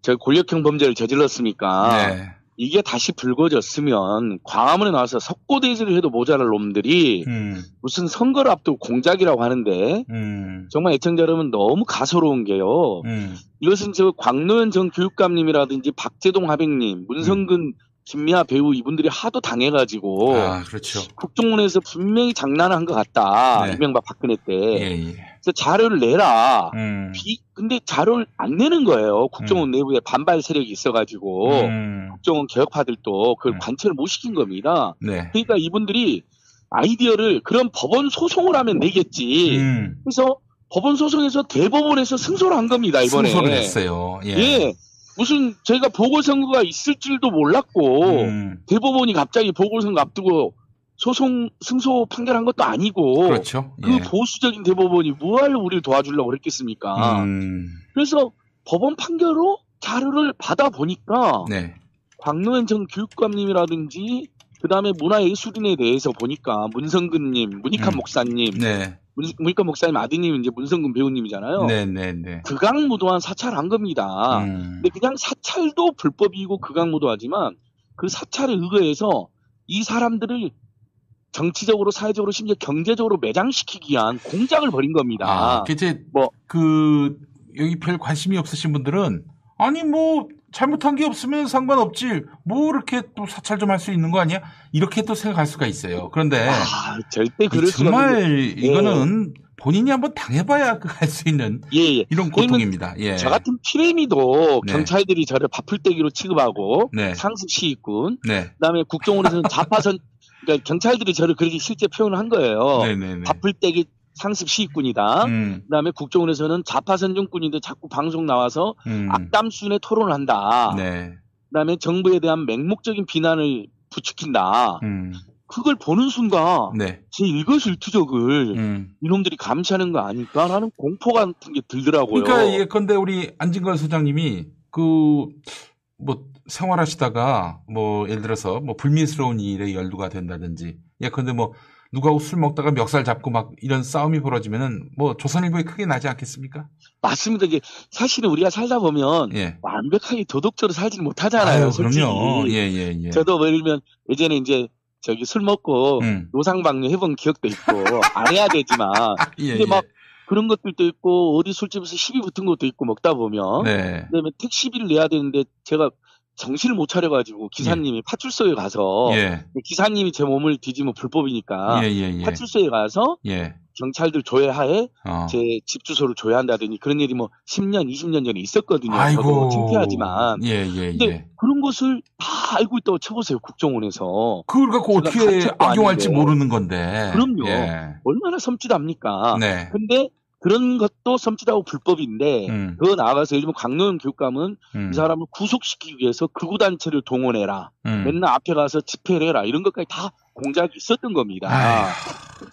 저 권력형 범죄를 저질렀습니까? 네. 이게 다시 불거졌으면 광화문에 나와서 석고대지를 해도 모자랄 놈들이 음, 무슨 선거를 앞두고 공작이라고 하는데 음, 정말 애청자 여러분 너무 가소로운 게요. 음. 이것은 저 광노현 전 교육감님이라든지 박재동 하백님, 문성근 김미아 배우 이분들이 하도 당해가지고 아, 그렇죠. 국정원에서 분명히 장난한 것 같다. 네. 이명박 박근혜 때. 예, 예. 그래서 자료를 내라. 음, 비, 근데 자료를 안 내는 거예요. 국정원 내부에 반발 세력이 있어가지고 음, 국정원 개혁파들도 그걸 관철을 못 시킨 겁니다. 네. 그러니까 이분들이 아이디어를 그런 법원 소송을 하면 내겠지. 음, 그래서 법원 소송에서 대법원에서 승소를 한 겁니다 이번에. 승소를 했어요. 예. 예. 무슨 저희가 보궐선거가 있을 줄도 몰랐고 음, 대법원이 갑자기 보궐선거 앞두고 소송 승소 판결한 것도 아니고 그렇죠. 그 예. 보수적인 대법원이 뭐하러 우리를 도와주려고 그랬겠습니까? 음, 그래서 법원 판결로 자료를 받아 보니까 네. 광노현 전 교육감님이라든지 그 다음에 문화예술인에 대해서 보니까 문성근님, 문익환 음. 목사님, 네. 문, 문익환 목사님 아드님 이제 문성근 배우님이잖아요. 네, 네, 네. 극악무도한 사찰한 겁니다. 음, 근데 그냥 사찰도 불법이고 극악무도하지만 그 사찰에 의거해서 이 사람들을 정치적으로, 사회적으로, 심지어 경제적으로 매장시키기 위한 공작을 벌인 겁니다. 아, 그 이제 뭐 그 여기 별 관심이 없으신 분들은 아니 뭐 잘못한 게 없으면 상관없지 뭐 이렇게 또 사찰 좀 할 수 있는 거 아니야 이렇게 또 생각할 수가 있어요. 그런데 아, 절대 그럴 정말 없는데. 이거는 본인이 한번 당해봐야 그할수 있는 예, 예. 이런 고통입니다. 예. 저 같은 피레미도 네. 경찰들이 저를 바풀떼기로 취급하고 네. 상습 시위꾼, 네. 그다음에 국정원에서는 자파선, 그러니까 경찰들이 저를 그렇게 실제 표현을 한 거예요. 네네네. 바풀떼기 상습 시위꾼이다. 음, 그다음에 국정원에서는 자파선정꾼인데 자꾸 방송 나와서 음. 악담순의 토론을 한다. 네. 그다음에 정부에 대한 맹목적인 비난을 부추긴다. 음. 그걸 보는 순간 네. 제 일거수일투족을 음. 이놈들이 감시하는 거 아닐까라는 공포 같은 게 들더라고요. 그러니까 예컨대 우리 안진걸 소장님이 그 뭐 생활하시다가 뭐 예를 들어서 뭐 불미스러운 일에 열두가 된다든지 예컨대 뭐 누구하고 술 먹다가 멱살 잡고 막 이런 싸움이 벌어지면은 뭐 조선일보에 크게 나지 않겠습니까? 맞습니다. 이제 사실은 우리가 살다 보면 예. 완벽하게 도덕적으로 살지는 못하잖아요. 아유, 솔직히. 그럼요. 예, 예, 예. 저도 뭐 예를 들면 예전에 이제 저기 술 먹고 음. 노상방뇨 해본 기억도 있고 안 해야 되지만 예, 근데 예. 막 그런 것들도 있고 어디 술집에서 시비 붙은 것도 있고 먹다 보면 네. 그다음에 택시비를 내야 되는데 제가 정신을 못 차려가지고 기사님이 파출소에 가서 예. 기사님이 제 몸을 뒤지면 불법이니까 예, 예, 예. 파출소에 가서 예. 경찰들 조회하에 어. 제집 주소를 조회한다더니 그런 일이 뭐 10년, 20년 전에 있었거든요. 아이고. 저도 창피하지만. 예, 예, 근데 예. 그런 것을 다 알고 있다고 쳐보세요, 국정원에서. 그걸 갖고 제가 어떻게 악용할지 아닌데. 모르는 건데. 그럼요. 예. 얼마나 섬찟합니까? 네. 근데 그런 것도 섬찟하고 불법인데 음. 더 나아가서 들면 강노현 교육감은 음. 이 사람을 구속시키기 위해서 극우 단체를 동원해라. 음. 맨날 앞에 가서 집회를 해라. 이런 것까지 다 공작이 있었던 겁니다.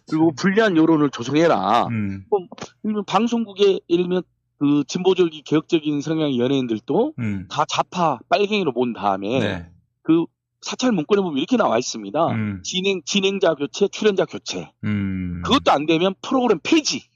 그리고 불리한 여론을 조성해라. 음. 뭐, 방송국에 예를 들면 그 진보적인 개혁적인 성향의 연예인들도 음. 다 좌파 빨갱이로 본 다음에 네. 그 사찰 문건에 보면 이렇게 나와 있습니다. 음. 진행 진행자 교체, 출연자 교체. 음. 그것도 안 되면 프로그램 폐지.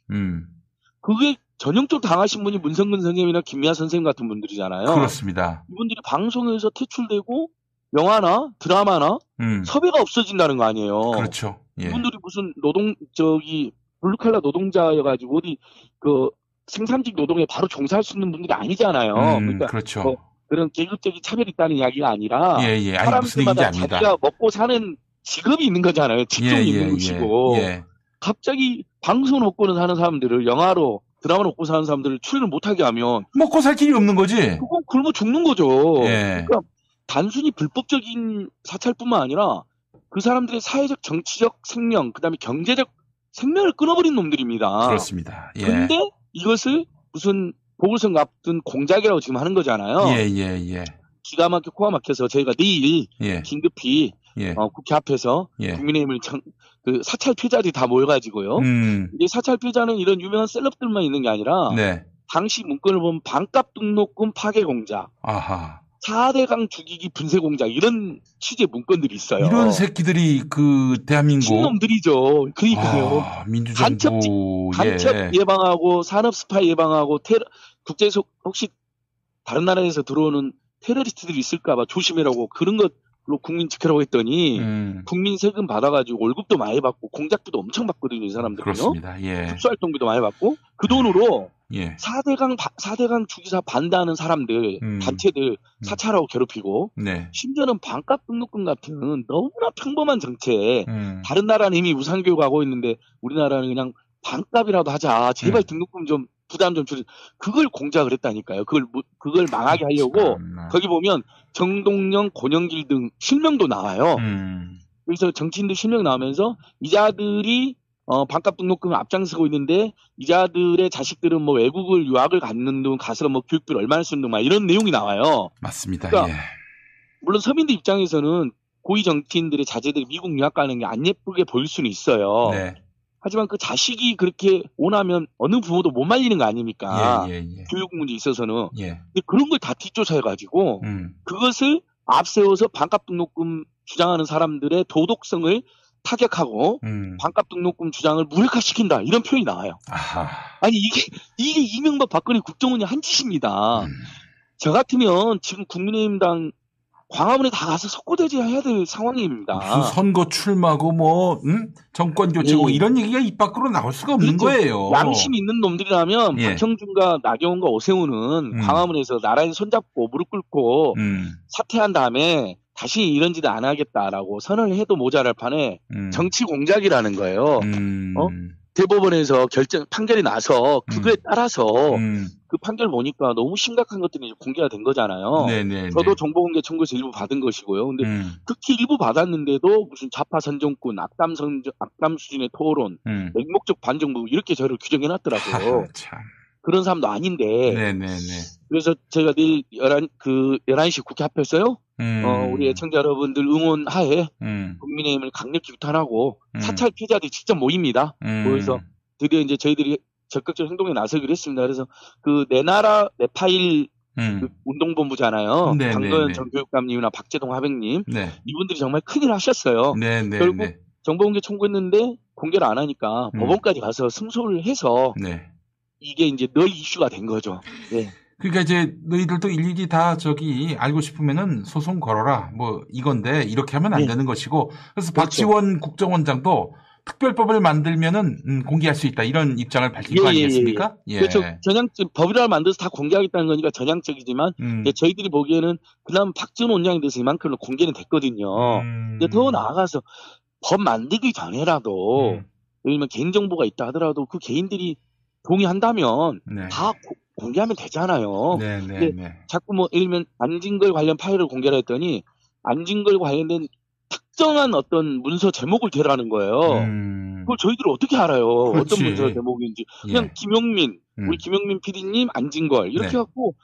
음. 그게 전형적으로 당하신 분이 문성근 선생님이나 김미아 선생님 같은 분들이잖아요. 그렇습니다. 이분들이 방송에서 퇴출되고 영화나 드라마나 음. 섭외가 없어진다는 거 아니에요. 그렇죠. 예. 이분들이 무슨 노동 저기 블루칼라 노동자여가지고 어디 그 생산직 노동에 바로 종사할 수 있는 분들이 아니잖아요. 음, 그러니까 그렇죠. 뭐 그런 계급적인 차별이 있다는 이야기가 아니라 예, 예. 아니, 사람들마다. 자기가 먹고 사는 직업이 있는 거잖아요. 직종이 예, 있는 예, 것이고 예. 갑자기 방송을 먹고는 사는 사람들을 영화로 드라마를 먹고 사는 사람들을 출연을 못하게 하면 먹고 살 길이 없는 거지. 그건 굶어 죽는 거죠. 예. 그러니까 단순히 불법적인 사찰뿐만 아니라 그 사람들의 사회적 정치적 생명 그다음에 경제적 생명을 끊어버린 놈들입니다. 그렇습니다. 예. 근데 이것을 무슨 보궐선거 앞둔 공작이라고 지금 하는 거잖아요. 예, 예, 예. 기가 막혀 코가 막혀서 저희가 내일 예. 긴급히 예. 어, 국회 앞에서 예. 국민의힘을 청- 그 사찰 피해자들이 다 모여가지고요. 음. 이 사찰 피해자는 이런 유명한 셀럽들만 있는 게 아니라 네. 당시 문건을 보면 반값 등록금 파괴 공작, 아하. 4대강 죽이기 분쇄 공작 이런 취재 문건들이 있어요. 이런 새끼들이 그 대한민국 신놈들이죠. 그러니까요. 아, 민주정부 간첩 예. 예방하고 산업 스파이 예방하고 테러 국제에서 혹시 다른 나라에서 들어오는 테러리스트들이 있을까봐 조심해라고 그런 것 로 국민 지켜라고 했더니 음. 국민 세금 받아가지고 월급도 많이 받고 공작비도 엄청 받거든요 이 사람들은요. 그렇습니다. 예. 특수활동비도 많이 받고 그 돈으로 예. 4대강 4대강 주기사 반대하는 사람들 음. 단체들 사찰하고 괴롭히고 네. 심지어는 반값 등록금 같은 너무나 평범한 정책 음. 다른 나라는 이미 우상교육하고 있는데 우리나라는 그냥 반값이라도 하자. 제발 음. 등록금 좀 부담 좀 줄여. 그걸 공작을 했다니까요. 그걸 무- 그걸 망하게 하려고 거기 보면 정동영, 권영길 등 실명도 나와요. 음. 그래서 정치인들 실명 나오면서 이자들이 어, 반값 등록금을 앞장서고 있는데 이자들의 자식들은 뭐 외국을 유학을 갔는 등 가서 뭐 교육비를 얼마나 쓰는 등 막 이런 내용이 나와요. 맞습니다. 그러니까 예. 물론 서민들 입장에서는 고위 정치인들의 자제들이 미국 유학 가는 게 안 예쁘게 보일 수는 있어요. 네. 하지만 그 자식이 그렇게 원하면 어느 부모도 못 말리는 거 아닙니까? 예, 예, 예. 교육 문제에 있어서는. 예. 그런 걸다 뒷조사해가지고 음. 그것을 앞세워서 반값 등록금 주장하는 사람들의 도덕성을 타격하고 음. 반값 등록금 주장을 무력화시킨다 이런 표현이 나와요. 아하. 아니 이게 이게 이명박 박근혜 국정원이 한 짓입니다. 음. 저 같으면 지금 국민의힘당 광화문에 다 가서 석고대지 해야 될 상황입니다. 무슨 선거 출마고 뭐 음? 정권 교체고 예. 이런 얘기가 입 밖으로 나올 수가 없는 그렇죠. 거예요. 양심 있는 놈들이라면 예. 박형준과 나경원과 오세훈은 음. 광화문에서 나란히 손잡고 무릎 꿇고 음. 사퇴한 다음에 다시 이런 짓 안 하겠다라고 선언을 해도 모자랄 판에 음. 정치 공작이라는 거예요. 음. 어? 대법원에서 결정 판결이 나서 그거에 따라서 음. 그 판결 보니까 너무 심각한 것들이 이제 공개가 된 거잖아요. 네네. 저도 정보공개 청구에서 일부 받은 것이고요. 근데 음. 특히 일부 받았는데도 무슨 좌파 선정꾼, 악담 선 악담 수준의 토론, 음. 맹목적 반정부 이렇게 저를 규정해 놨더라고요. 참. 그런 사람도 아닌데 네네네. 그래서 제가 내일 11, 그 11시 국회 앞에서요. 음. 어, 우리 애청자 여러분들 응원하에 음. 국민의힘을 강력히 규탄하고 음. 사찰 피해자들이 직접 모입니다. 음. 모여서 드디어 이제 저희들이 적극적 행동에 나서기로 했습니다. 그래서 그 내 나라 내 파일 음. 그 운동본부잖아요. 네, 강도현 네, 네. 전 교육감님이나 박재동 하백님 네. 이분들이 정말 큰일 하셨어요. 네, 네, 결국 네. 정보공개 청구했는데 공개를 안 하니까 음. 법원까지 가서 승소를 해서 네. 이게 이제 널 이슈가 된 거죠. 네. 그러니까 이제 너희들도 일일이 다 저기 알고 싶으면은 소송 걸어라. 뭐 이건데 이렇게 하면 안 네. 되는 것이고 그래서 그렇죠. 박지원 국정원장도 특별법을 만들면은 음, 공개할 수 있다 이런 입장을 밝힌 거 아니겠습니까? 예. 그렇죠. 전향적 법이라를 만들어서 다 공개하겠다는 거니까 전향적이지만 음. 저희들이 보기에는 그나마 박지원 원장에 대해서 이만큼은 공개는 됐거든요. 음. 근데 더 나아가서 법 만들기 전에라도 음. 예를 들면 개인 정보가 있다 하더라도 그 개인들이 동의한다면 네. 다 고- 공개하면 되잖아요. 네, 네, 네. 자꾸 뭐 예를 들면 안진걸 관련 파일을 공개를 했더니 안진걸 관련된 특정한 어떤 문서 제목을 대라는 거예요. 그걸 저희들이 어떻게 알아요? 음. 그렇지. 어떤 문서 제목인지. 그냥 예. 김용민, 음. 우리 김용민 PD님, 안진걸 이렇게 네. 갖고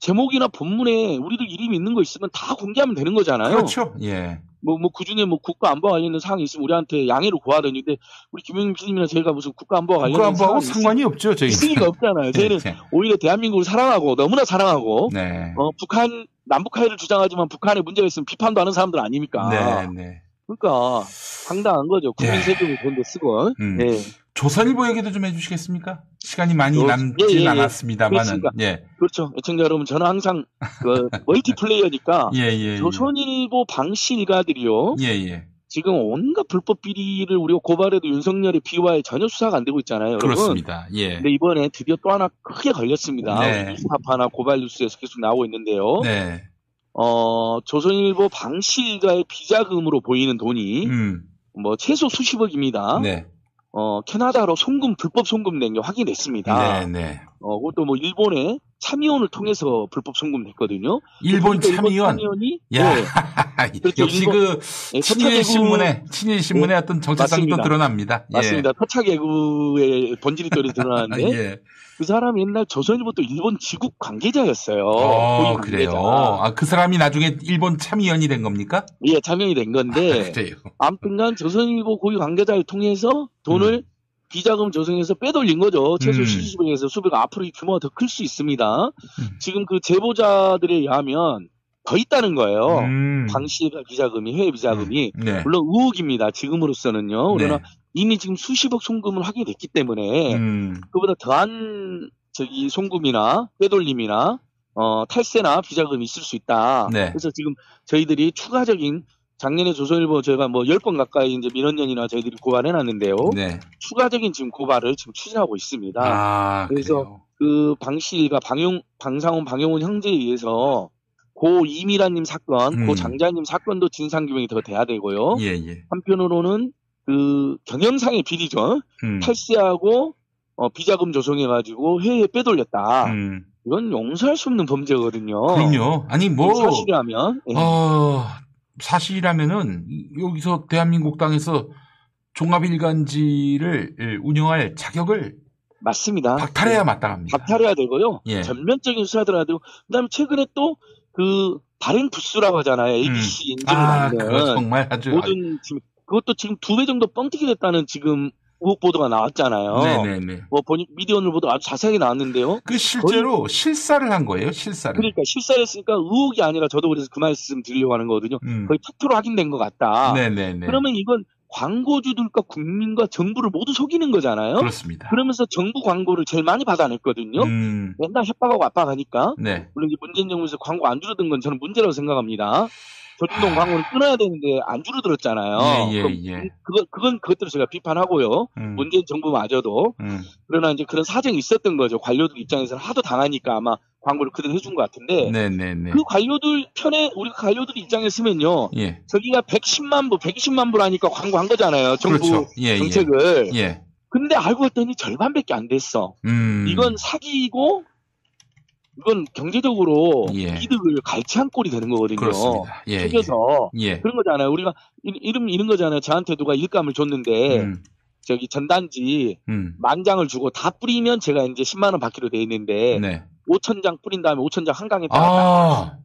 제목이나 본문에 우리들 이름이 있는 거 있으면 다 공개하면 되는 거잖아요. 그렇죠. 예. 뭐, 뭐, 그 중에 뭐, 국가 안보와 관련된 사항이 있으면 우리한테 양해를 구하더니, 근데, 우리 김용민 PD님이나 저희가 무슨 국가 안보와 관련된 국가 안보하고 사항이 상관이 없죠, 저희. 리가 없잖아요. 저희는 네. 오히려 대한민국을 사랑하고, 너무나 사랑하고, 네. 어, 북한, 남북 화해를 주장하지만 북한에 문제가 있으면 비판도 하는 사람들 아닙니까? 네, 네. 그러니까, 황당한 거죠. 국민 예. 세금을 그런데 쓰고. 음. 예. 조선일보 얘기도 좀 해주시겠습니까? 시간이 많이 조- 남진 예, 예, 예. 않았습니다만은. 예. 그렇죠. 애청자 여러분, 저는 항상, 그, 멀티플레이어니까, 예, 예. 예. 조선일보 방시 일가들이요. 예, 예. 지금 온갖 불법 비리를 우리가 고발해도 윤석열의 비화에 전혀 수사가 안 되고 있잖아요. 여러분. 그렇습니다. 예. 근데 이번에 드디어 또 하나 크게 걸렸습니다. 네. 뉴스타파나 고발 뉴스에서 계속 나오고 있는데요. 네. 어, 조선일보 방시 일가의 비자금으로 보이는 돈이 음. 뭐 최소 수십억입니다. 네. 어, 캐나다로 송금 불법 송금된 게 확인됐습니다. 네, 네. 어, 그것도 뭐 일본의 참의원을 통해서 불법 송금됐거든요. 일본 그러니까 참의원. 참의원 이 야, 네. 그렇죠. 역시 일본- 그 예, 친일 서차개구- 신문에 친일 신문의 예, 어떤 정체성이 또 맞습니다. 드러납니다. 예. 맞습니다. 터차개구의 본질이 또 드러나는데 예. 그 사람이 옛날 조선일보 또 일본 지국 관계자였어요. 어, 그래요. 아, 그 사람이 나중에 일본 참의원이 된 겁니까? 예, 참여이 된 건데 그래요. 아무튼간 조선일보 고위 관계자를 통해서 돈을 비자금 조성해서 빼돌린 거죠. 최소 음. 수십억에서 수백 앞으로 이 규모가 더 클 수 있습니다. 지금 그 제보자들에 의하면 더 있다는 거예요. 음. 방시 비자금이 해외 비자금이 네. 물론 의혹입니다. 지금으로서는요. 그러나 네. 이미 지금 수십억 송금을 하게 됐기 때문에 음. 그보다 더한 저기 송금이나 빼돌림이나 어, 탈세나 비자금이 있을 수 있다. 네. 그래서 지금 저희들이 추가적인 작년에 조선일보 저희가 뭐 10건 가까이 이제 민원연이나 저희들이 고발해 놨는데요. 네. 추가적인 지금 고발을 지금 추진하고 있습니다. 아, 그래서 그 방실과 방용 방상훈 방용훈 형제에 의해서 고 이미라님 사건, 음. 고 장자님 사건도 진상 규명이 더 돼야 되고요. 예, 예. 한편으로는 그 경영상의 비리죠. 음. 탈세하고 어, 비자금 조성해가지고 해외에 빼돌렸다. 음. 이건 용서할 수 없는 범죄거든요. 그럼요. 아니, 뭐. 사실이라면 예. 어, 사실이라면은 여기서 대한민국 땅에서 종합일간지를 예, 운영할 자격을 맞습니다. 박탈해야 마땅합니다. 박탈해야 되고요. 예. 전면적인 되고 그다음에 최근에 또그 발행 부수라고 하잖아요. ABC 인증을 아, 받는 정말 아주 모든 지금 그것도 지금 두 배 정도 뻥튀기 됐다는 지금 의혹 보도가 나왔잖아요. 네네네. 뭐 보니 미디어 오늘 보도 아주 자세하게 나왔는데요. 그 실제로 실사를 한 거예요, 실사를. 그러니까 실사를 했으니까 의혹이 아니라 저도 그래서 그 말씀 드리려고 하는 거거든요. 음. 거의 팩트로 확인된 것 같다. 네네네. 그러면 이건 광고주들과 국민과 정부를 모두 속이는 거잖아요. 그렇습니다. 그러면서 정부 광고를 제일 많이 받아냈거든요. 음, 맨날 협박하고 압박하니까. 네. 물론 이제 문재인 정부에서 광고 안 줄어든 건 저는 문제라고 생각합니다. 조중동 광고를 끊어야 되는데 안 줄어들었잖아요. 아. 예, 예, 그럼 예. 그거, 그건 그것들을 제가 비판하고요. 음. 문재인 정부마저도. 음. 그러나 이제 그런 사정이 있었던 거죠. 관료들 입장에서는 하도 당하니까 아마 광고를 그대로 해준 것 같은데. 네 네 네. 그 관료들 편에 우리가 관료들 입장에 서면요. 예. 저기가 110만 부, 120만 부라니까 광고한 거잖아요. 정부 그렇죠. 예, 예. 정책을. 예. 근데 알고 봤더니 절반밖에 안 됐어. 음. 이건 사기이고 이건 경제적으로 예. 이득을 갈취한 꼴이 되는 거거든요. 그렇습니다. 예, 속여서 예. 그런 거잖아요. 우리가 이- 이름 이런 거잖아요. 저한테 누가 일감을 줬는데 음. 저기 전단지 음. 만 장을 주고 다 뿌리면 제가 이제 10만 원 받기로 돼 있는데 네. 5천 장 뿌린 다음에 5천 장 한강에다가 아,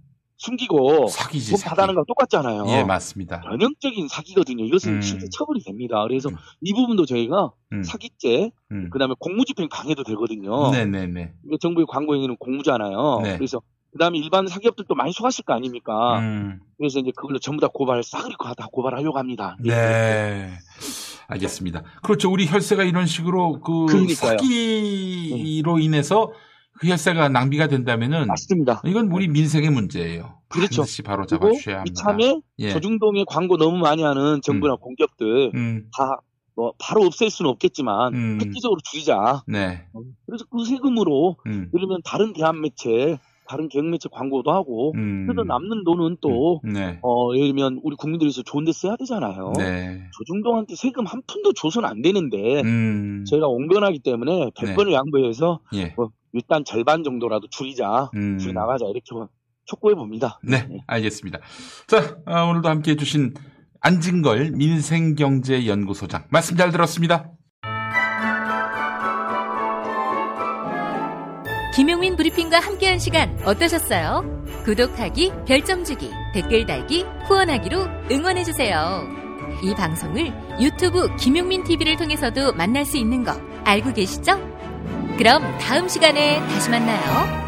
숨기고 사기지, 돈 사기. 받아는 거 똑같잖아요. 예, 맞습니다. 전형적인 사기거든요. 이것은 음. 실제 처벌이 됩니다. 그래서 이 부분도 저희가 음. 사기죄, 음. 그다음에 공무집행 강해도 되거든요. 네네네. 이거 정부의 광고 행위는 공무잖아요. 네. 그래서 그다음에 일반 사기업들도 많이 속았을 거 아닙니까? 음. 그래서 이제 그걸로 전부 다 고발 싸그리 다 고발하려고 합니다. 네. 알겠습니다. 그렇죠. 우리 혈세가 이런 식으로 그 그러니까요. 사기로 인해서 그 혈세가 낭비가 된다면은 맞습니다. 이건 우리 민생의 문제예요. 그렇죠. 반드시 바로 잡아주셔야 합니다. 이참에 예. 저중동에 광고 너무 많이 하는 정부나 공기업들 음. 다 뭐 바로 없앨 수는 없겠지만 음. 획기적으로 줄이자. 네. 그래서 그 세금으로 음. 예를 들면 다른 대한 매체, 다른 개혁 매체 광고도 하고 음. 그래서 남는 돈은 또 네. 어, 예를 들면 우리 국민들에서 좋은 데 써야 되잖아요. 네. 조중동한테 세금 한 푼도 줘서는 안 되는데 음. 저희가 옹변하기 때문에 100번을 양보해서 예. 뭐 일단 절반 정도라도 줄이자, 음. 줄이 나가자 이렇게 촉구해 봅니다. 네, 알겠습니다. 자, 아, 오늘도 함께 해주신 안진걸 민생경제연구소장 말씀 잘 들었습니다. 김용민 브리핑과 함께한 시간 어떠셨어요? 구독하기, 별점 주기, 댓글 달기, 후원하기로 응원해주세요. 이 방송을 유튜브 김용민 TV를 통해서도 만날 수 있는 거 알고 계시죠? 그럼 다음 시간에 다시 만나요.